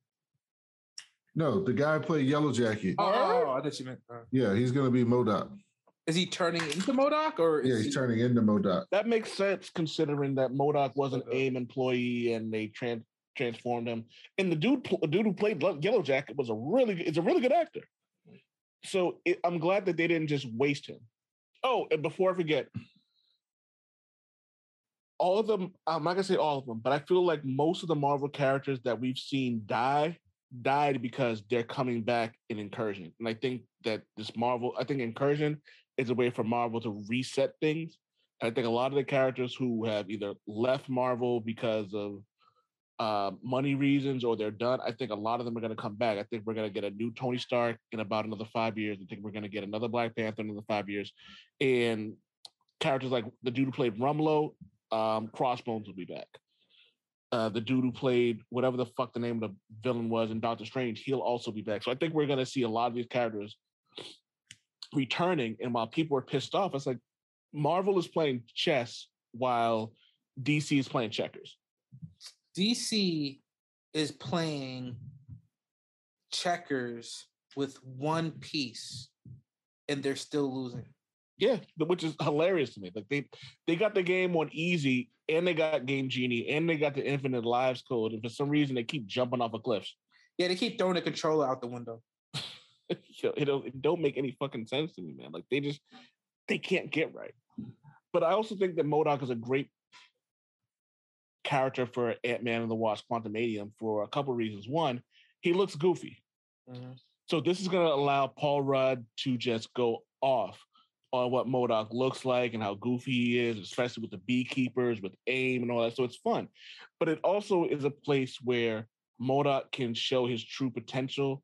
No, the guy played Yellow Jacket. Oh, oh, oh, I thought you meant. uh, Yeah, he's gonna be MODOK. is he turning into MODOK or? Is Yeah, he, he's turning into MODOK. That makes sense considering that MODOK was an AIM employee and they trans transformed him. And the dude, pl- dude who played Yellow Jacket was a really, good- is a really good actor. So it, I'm glad that they didn't just waste him. Oh, and before I forget, all of them. I'm not gonna say all of them, but I feel like most of the Marvel characters that we've seen die died because they're coming back in Incursion. And I think that this Marvel, I think Incursion is a way for Marvel to reset things. I think a lot of the characters who have either left Marvel because of uh, money reasons or they're done, I think a lot of them are going to come back. I think we're going to get a new Tony Stark in about another five years. I think we're going to get another Black Panther in another five years. And characters like the dude who played Rumlow, um, Crossbones will be back. Uh, the dude who played whatever the fuck the name of the villain was in Doctor Strange, he'll also be back. So I think we're going to see a lot of these characters returning. And while people are pissed off, it's like Marvel is playing chess while DC is playing checkers. DC is playing checkers with one piece, and they're still losing. Yeah, which is hilarious to me. Like they they got the game on easy, and they got Game Genie, and they got the Infinite Lives code, and for some reason they keep jumping off of cliffs. Yeah, they keep throwing the controller out the window. <laughs> It don't, it don't make any fucking sense to me, man. Like they just they can't get right. But I also think that MODOK is a great character for Ant Man and the Wasp: Quantumania for a couple reasons. One, he looks goofy. Mm-hmm. So this is going to allow Paul Rudd to just go off on what MODOK looks like and how goofy he is, especially with the beekeepers, with AIM and all that. So it's fun. But it also is a place where MODOK can show his true potential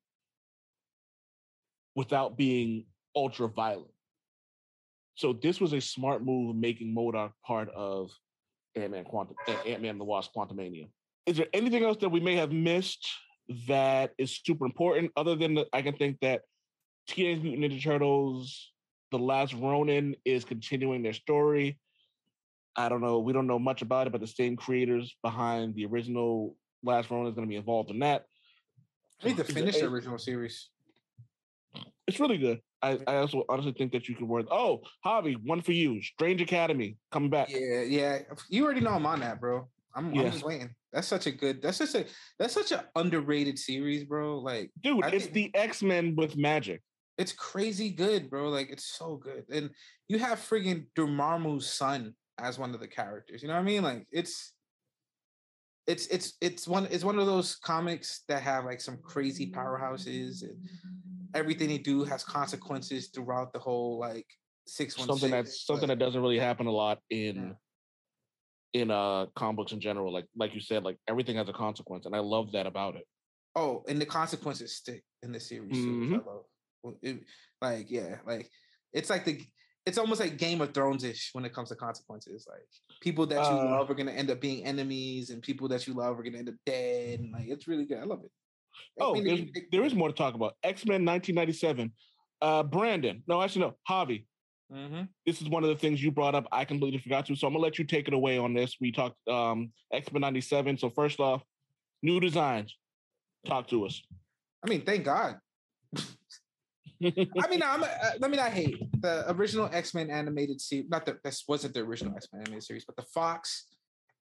without being ultra violent. So this was a smart move making MODOK part of Ant-Man Quantum Ant-Man and the Wasp Quantumania. Is there anything else that we may have missed that is super important other than the, I can think that Teenage Mutant Ninja Turtles The Last Ronin is continuing their story. I don't know, we don't know much about it, but the same creators behind the original Last Ronin is going to be involved in that. I need to finish the original series. It's really good. I, I also honestly think that you could work. Oh, Javi, one for you. Strange Academy coming back. Yeah, yeah. You already know I'm on that, bro. I'm, I'm just waiting. That's such a good. That's such a. That's such an underrated series, bro. Like Dude, I it's think- the X Men with magic. it's crazy good, bro. Like it's so good, and you have friggin' Dormammu's son as one of the characters. You know what I mean? Like it's. It's it's it's one it's one of those comics that have like some crazy powerhouses and everything they do has consequences throughout the whole like six one Something that's something that doesn't really happen a lot in in uh comic books in general. Like like you said, like everything has a consequence, and I love that about it. Oh, and the consequences stick. in the series. too, which I Mhm. love. It- like yeah, like it's like the it's almost like Game of Thrones ish when it comes to consequences. Like people that you Uh, love are gonna end up being enemies, and people that you love are gonna end up dead. And like it's really good. I love it. I Oh, there's, it- it- there is more to talk about. X Men 1997. Uh, Brandon. No, actually, no. Javi. Mhm. This is one of the things you brought up. I completely forgot to. So I'm gonna let you take it away on this. We talked um, X Men 97. So first off, new designs. Talk to us. I mean, thank God. I mean, I'm, uh, let me not hate the original X Men animated series. Not that this wasn't the original X Men animated series, but the Fox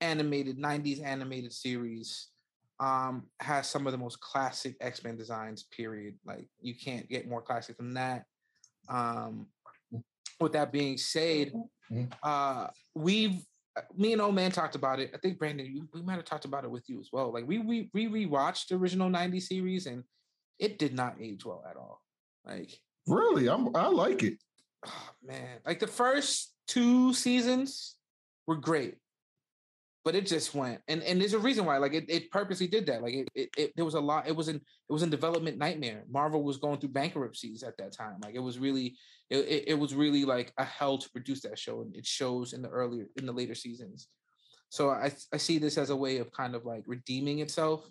animated '90s animated series um, has some of the most classic X Men designs. Period. Like you can't get more classic than that. Um, with that being said, uh, we've me and old man talked about it. I think Brandon, you, we might have talked about it with you as well. Like we we we rewatched the original '90s series and it did not age well at all. Like Really, I'm I like it. oh, man, like the first two seasons were great, but it just went and and there's a reason why. Like it, it purposely did that. Like it, it, it there was a lot. It was in it was in development nightmare. Marvel was going through bankruptcies at that time. Like it was really it, it, it was really like a hell to produce that show, and it shows in the earlier in the later seasons. So I I see this as a way of kind of like redeeming itself.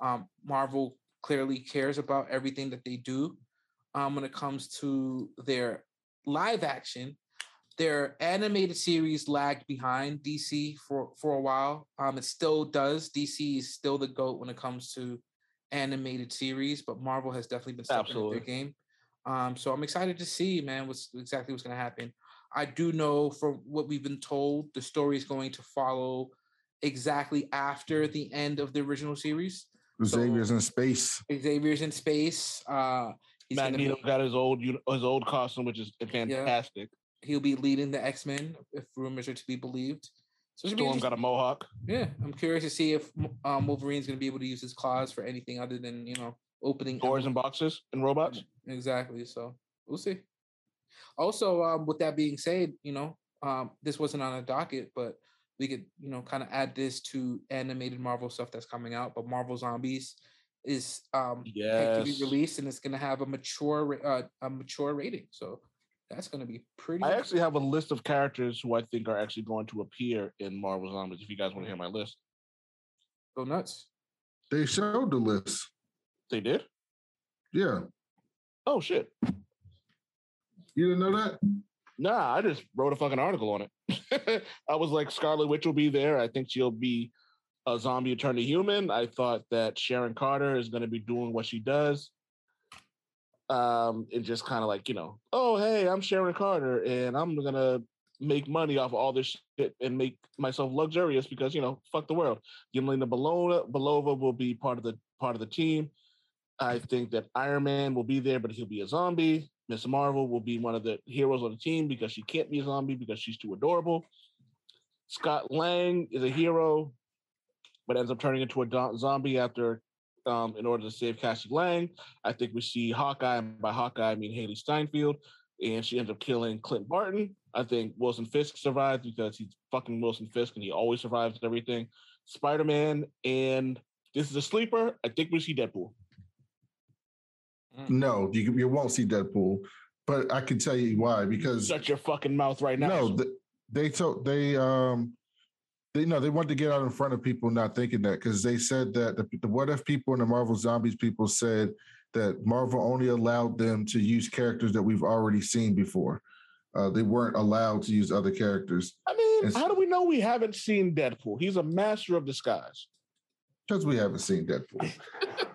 Um, Marvel clearly cares about everything that they do um, when it comes to their live action. Their animated series lagged behind DC for for a while. Um, it still does. DC is still the goat when it comes to animated series, but Marvel has definitely been stepping up their game. Um, so I'm excited to see, man, what's exactly what's going to happen. I do know from what we've been told, the story is going to follow exactly after the end of the original series. So- Xavier's in space. Xavier's in space. Uh, he's Magneto got his old his old costume, which is fantastic. He'll be leading the X Men if rumors are to be believed. So Storm got a mohawk. yeah, I'm curious to see if um, Wolverine's going to be able to use his claws for anything other than you know opening Doors and boxes and robots. Exactly. So we'll see. Also, um, with that being said, you know, um, this wasn't on a docket, but we could, you know, kind of add this to animated Marvel stuff that's coming out. But Marvel Zombies is um pegged to be released, and it's going to have a mature, uh, a mature rating. So that's going to be pretty. I actually have a list of characters who I think are actually going to appear in Marvel Zombies. If you guys want to hear my list, go nuts. They showed the list. they did. Yeah. Oh shit! You didn't know that? Nah, I just wrote a fucking article on it. <laughs> I was like, Scarlet Witch will be there. I think she'll be a zombie turned to human. I thought that Sharon Carter is going to be doing what she does. Um, and just kind of like, you know, oh, hey, I'm Sharon Carter and I'm to make money off of all this shit and make myself luxurious because, you know, fuck the world. Yelena Belova, Belova will be part of the part of the team. I think that Iron Man will be there, but he'll be a zombie. Miss Marvel will be one of the heroes on the team because she can't be a zombie because she's too adorable. Scott Lang is a hero, but ends up turning into a zombie after, um, in order to save Cassie Lang. I think we see Hawkeye, and by Hawkeye I mean Hailee Steinfeld, and she ends up killing Clint Barton. I think Wilson Fisk survives because he's fucking Wilson Fisk and he always survives everything. Spider Man, and this is a sleeper. I think we see Deadpool. No, you, you won't see Deadpool. But I can tell you why. Because Shut your fucking mouth right now. no, th- they told they um they know they wanted to get out in front of people not thinking that because they said that the, the what if people and the Marvel Zombies people said that Marvel only allowed them to use characters that we've already seen before. Uh, they weren't allowed to use other characters I mean, It's- how do we know we haven't seen Deadpool? He's a master of disguise. because we haven't seen Deadpool.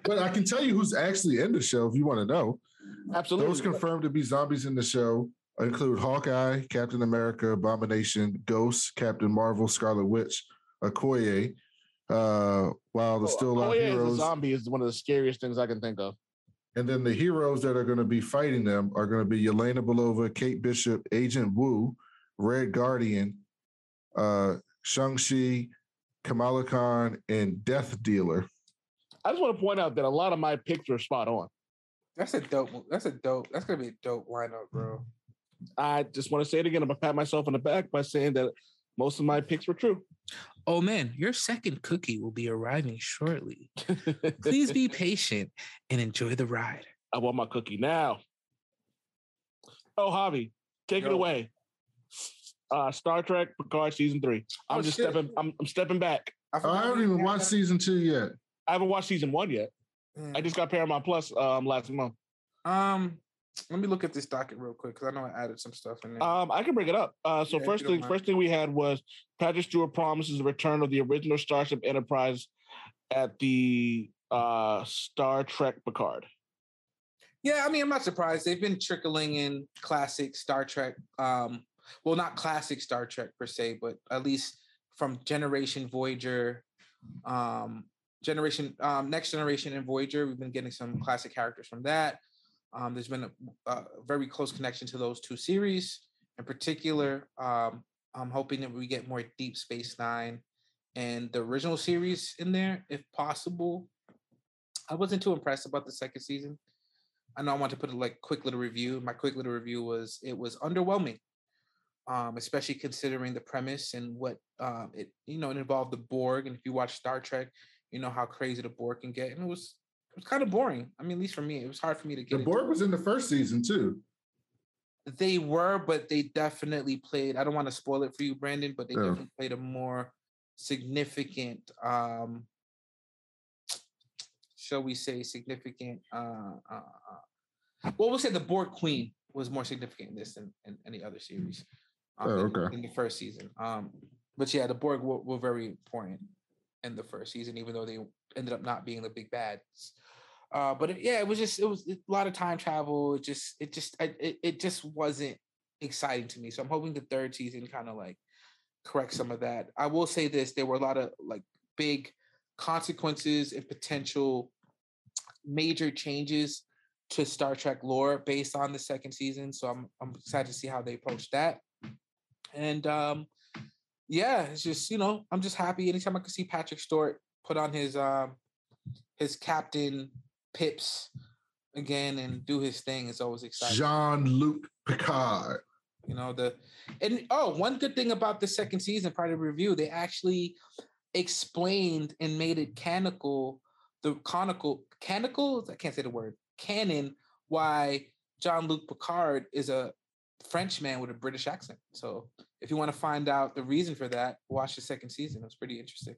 but I can tell you who's actually in the show if you want to know. Absolutely. Those confirmed to be zombies in the show include Hawkeye, Captain America, Abomination, Ghost, Captain Marvel, Scarlet Witch, Okoye. Uh, while the still alive Okoye as a heroes, zombie is one of the scariest things I can think of. and then the heroes that are going to be fighting them are going to be Yelena Belova, Kate Bishop, Agent Woo, Red Guardian, uh, Shang-Chi, Kamala Khan, and Death Dealer. I just want to point out that a lot of my picks are spot on. That's a dope. That's a dope. That's gonna be a dope lineup, bro. I just want to say it again. I'm gonna pat myself on the back by saying that most of my picks were true. Oh man, your second cookie will be arriving shortly. <laughs> Please be patient and enjoy the ride. I want my cookie now. Oh, Javi, take it away. Uh, Star Trek Picard season three. I'm Oh, just shit. stepping. I'm, I'm stepping back. I forgot haven't even watched that. season two yet. I haven't watched season one yet. Yeah. I just got Paramount Plus um last month. Um, let me look at this docket real quick because I know I added some stuff in there. Um, I can bring it up. Uh, so Yeah, first thing, mind. first thing we had was Patrick Stewart promises the return of the original Starship Enterprise at the uh Star Trek Picard. yeah, I mean, I'm not surprised. They've been trickling in classic Star Trek. Um, well, not classic Star Trek per se, but at least from Generation Voyager, um, Generation um, Next Generation and Voyager. We've been getting some classic characters from that. Um, there's been a, a very close connection to those two series. In particular, um, I'm hoping that we get more Deep Space Nine and the original series in there, if possible. I wasn't too impressed about the second season. I know I want to put a like quick little review. My quick little review was it was underwhelming, um, especially considering the premise and what um, it you know it involved the Borg. And if you watch Star Trek, you know how crazy the Borg can get, and it was it was kind of boring. I mean, at least for me, it was hard for me to get. The Borg was in the first season too. they were, but they definitely played. I don't want to spoil it for you, Brandon, but they Yeah. definitely played a more significant, um, shall we say, significant. Uh, uh, uh, well, we'll say the Borg Queen was more significant in this than in any other series. Um, Oh, in- okay. In the first season, um, but yeah, the Borg were, were very important in the first season, even though they ended up not being the big bads. Uh, but it, yeah, it was just it was a lot of time travel. It just it just it it just wasn't exciting to me. So I'm hoping the third season kind of like correct some of that. I will say this: there were a lot of like big consequences and potential major changes to Star Trek lore based on the second season. So I'm I'm excited to see how they approach that. And um, yeah, it's just you know I'm just happy anytime I can see Patrick Stewart put on his um his captain pips again and do his thing. It's always exciting. Jean Luc Picard. You know the and oh, one good thing about the second season, part of the review, they actually explained and made it canonical, the conical canonical. I can't say the word canon. Why John Luc Picard is a Frenchman with a British accent. So if you want to find out the reason for that, watch the second season. It was pretty interesting.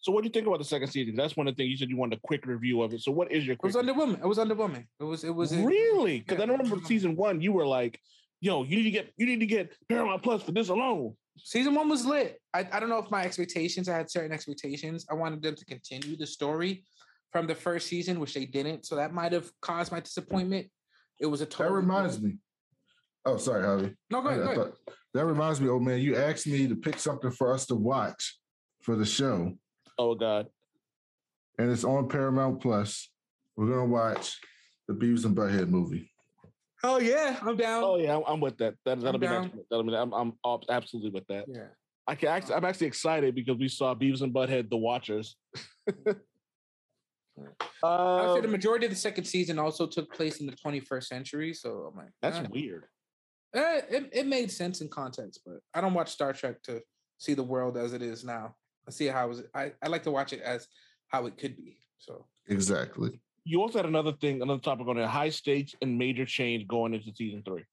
So what do you think about the second season? That's one of the things you said you wanted a quick review of it. So what is your It quick was underwhelming. It was underwhelming. It was. It was a- really? Because I yeah, remember underwhelming. season one, you were like, "Yo, you need to get you need to get Paramount Plus for this alone." season one was lit. I, I don't know if my expectations, I had certain expectations. I wanted them to continue the story from the first season, which they didn't. So that might have caused my disappointment. It was a total. That reminds me. Oh, sorry, Javi. No, go ahead. I Go ahead. thought- that reminds me, old man. You asked me to pick something for us to watch for the show, Oh God, and it's on Paramount Plus. We're gonna watch the Beavis and Butthead movie. Oh yeah, I'm down. oh yeah, I'm, I'm with that. that that'll be down. next. That'll be. I'm, I'm absolutely with that. Yeah. I can actually, I'm actually excited because we saw Beavis and Butthead, The Watchers. <laughs> I would say the Um, majority of the second season also took place in the 21st century. So I'm like, that's eh. weird. Eh, it, it made sense in context, but I don't watch Star Trek to see the world as it is now. I see how it was. I, I like to watch it as how it could be. So Exactly. You also had another thing, another topic on there: high stakes and major change going into season three.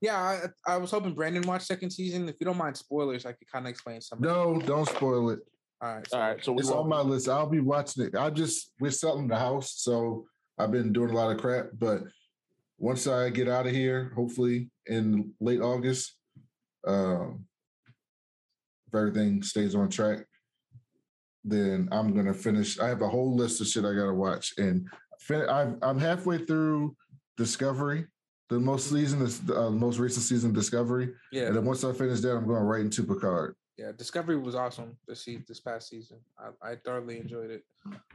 yeah, I, I was hoping Brandon watched second season. If you don't mind spoilers, I could kind of explain some. No, don't spoil it. All right. All right, so we It's on my list. I'll be watching it. I just we're selling the house, so I've been doing a lot of crap. But once I get out of here, hopefully in late August, um, if everything stays on track, then I'm gonna finish. I have a whole list of shit I gotta watch, and fin- I've, I'm halfway through Discovery, the most season, is the uh, most recent season, Discovery, yeah, and then once I finish that, I'm going right into Picard. Yeah. Discovery was awesome this this past season. I, I thoroughly enjoyed it.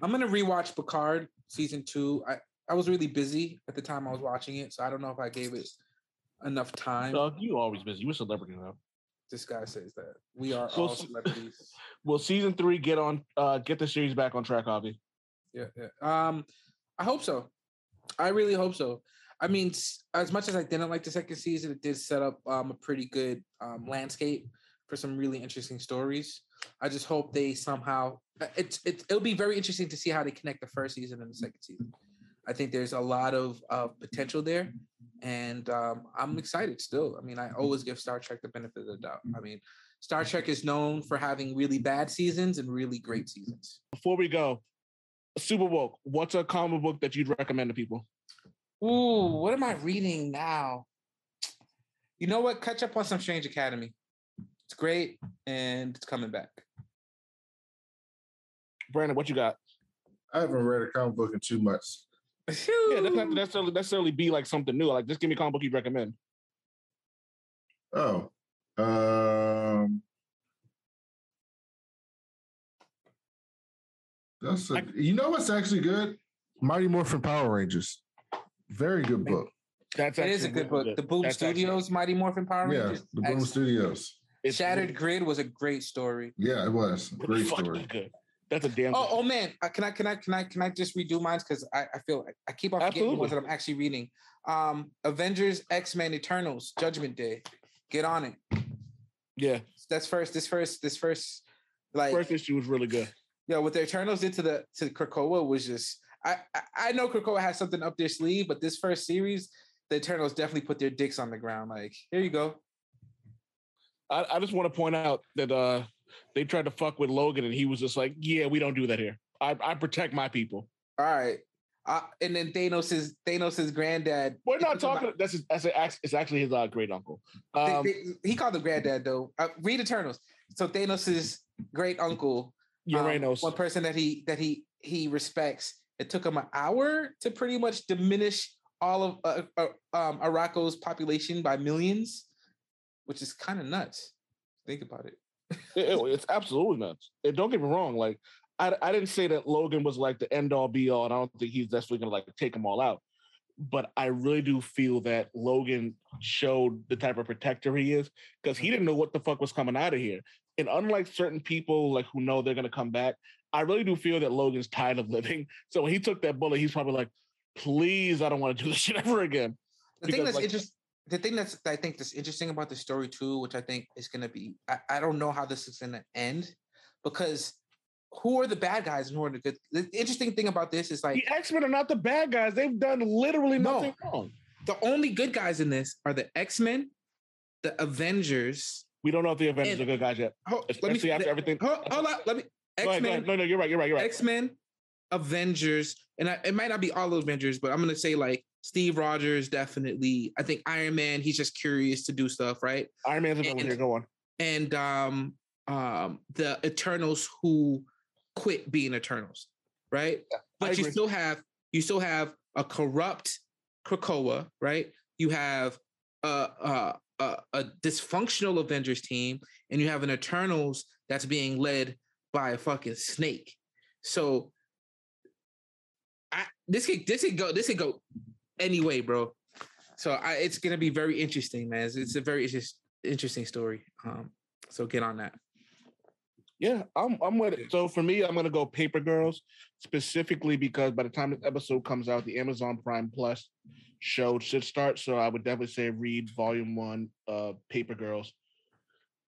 I'm gonna rewatch Picard season two. I I was really busy at the time I was watching it, so I don't know if I gave it enough time. Doug, you always busy. You're a celebrity now. This guy says that we are Well, all celebrities. <laughs> Will season three get on? Uh, get the series back on track, Javi? yeah, yeah. Um, I hope so. I really hope so. I mean, as much as I didn't like the second season, it did set up um, a pretty good um, landscape for some really interesting stories. I just hope they somehow uh, it's it, it'll be very interesting to see how they connect the first season and the second season. I think there's a lot of uh, potential there, and um, I'm excited still. I mean, I always give Star Trek the benefit of the doubt. I mean, Star Trek is known for having really bad seasons and really great seasons. Before we go, Super Woke, what's a comic book that you'd recommend to people? Ooh, what am I reading now? You know what? Catch up on some Strange Academy. It's great and it's coming back. Brandon, what you got? I haven't read a comic book in two months. Yeah, doesn't necessarily necessarily be like something new. Like, just give me a comic book you'd recommend. Oh. Um That's a, I- you know what's actually good? Mighty Morphin Power Rangers. Very good book. That's It is a actually good really book. The Boom That's actually- Studios Mighty Morphin Power Rangers. Yeah, the Boom Excellent. Studios. It's Shattered really- Grid was a great story. Yeah, it was. Great story. Good. That's a damn. Oh, oh man, Uh, can I can I can I can I just redo mine because I, I feel I keep on forgetting the ones that I'm actually reading. Um, Avengers, X Men, Eternals, Judgment Day. Get on it. yeah. That's first. This first. This first. Like First issue was really good. Yeah, what the Eternals did to the to Krakoa was just I, I I know Krakoa has something up their sleeve, but this first series, the Eternals definitely put their dicks on the ground. Like, here you go. I, I just want to point out that uh they tried to fuck with Logan and he was just like, "Yeah, we don't do that here. I, I protect my people." All right. Uh, and then Thanos' is Thanos' granddad. We're not he took him talking. That's his, that's a, it's actually his uh, great uncle. Um, they- they- he called him granddad though. Uh, read Eternals. So Thanos' great uncle, um, one person that he that he he respects. It took him an hour to pretty much diminish all of uh, uh, um, Krakoa's population by millions, which is kind of nuts. Think about it. It- it- <laughs> it's absolutely nuts. And don't get me wrong. Like I, I didn't say that Logan was like the end all be all, and I don't think he's definitely gonna like take them all out. But I really do feel that Logan showed the type of protector he is because he mm-hmm. didn't know what the fuck was coming out of here. And unlike certain people like who know they're gonna come back, I really do feel that Logan's tired of living. <laughs> So when he took that bullet, he's probably like, "Please, I don't want to do this shit ever again." The thing Because, that's like- interesting. The thing that's I think that's interesting about the story too, which I think is going to be, I, I don't know how this is going to end, because who are the bad guys and who are the good? The interesting thing about this is like The X Men are not the bad guys. They've done literally No. nothing wrong. the only good guys in this are the X Men, the Avengers. We don't know if the Avengers And- are good guys yet. Hold, let me Especially after the- everything. Hold, hold on, let me. <laughs> X Men. No, no, you're right. You're right. You're right. X Men, Avengers, and I, it might not be all Avengers, but I'm gonna say like Steve Rogers definitely. I think Iron Man. He's just curious to do stuff, right? Iron Man's a villain here. Go on. and um um the Eternals who quit being Eternals, right? I but you still have you still have a corrupt Krakoa, right? You have a, a a a dysfunctional Avengers team, and you have an Eternals that's being led by a fucking snake. So, I this could this could go this could go anyway, bro. So I, it's gonna be very interesting, man. It's, it's a very interest, interesting story. Um, so get on that. Yeah, I'm I'm with it. So for me, I'm gonna go Paper Girls specifically because by the time this episode comes out, the Amazon Prime Plus show should start. So I would definitely say read volume one of Paper Girls.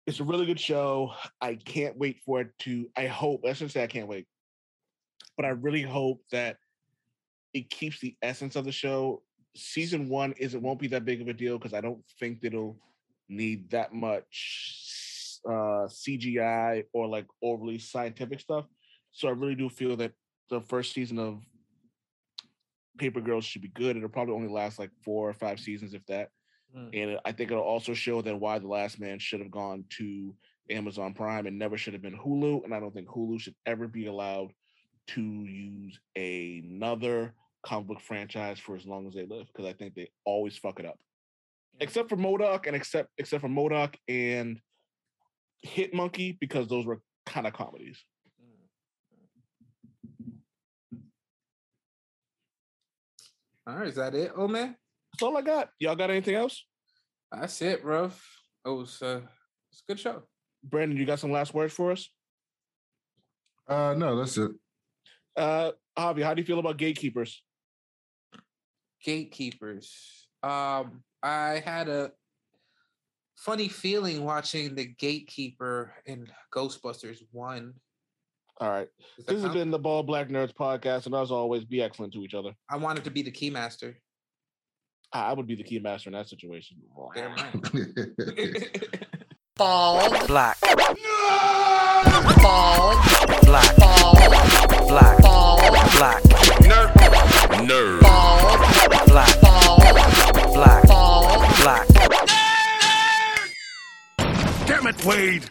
It's a really good show. I can't wait for it to. I hope. I shouldn't say I can't wait, but I really hope that it keeps the essence of the show. Season one is it won't be that big of a deal because I don't think it'll need that much uh CGI or like overly scientific stuff. So I really do feel that the first season of Paper Girls should be good. It'll probably only last like four or five seasons, if that. Mm. And I think it'll also show that why the last man should have gone to Amazon Prime and never should have been Hulu. And I don't think Hulu should ever be allowed to use another comic book franchise for as long as they live because I think they always fuck it up. Except for MODOK and except except for MODOK and Hit Monkey because those were kind of comedies. All right, is that it? Oh man, That's all I got. Y'all got anything else? that's it, bro. It was uh, it's a good show. Brandon, you got some last words for us? Uh, no, that's it. Uh, Javi, how do you feel about gatekeepers? Gatekeepers. Um, I had a funny feeling watching the gatekeeper in Ghostbusters One. All right. Does that This has been the Ball Black Nerds podcast, and as always, be excellent to each other. I wanted to be the keymaster. I I would be the key master in that situation. Damn right. <laughs> Ball black. Ball black. Ball black. Ball black. Nerd. Nerd. Ball black. Ball black. Black. Damn it, Wade.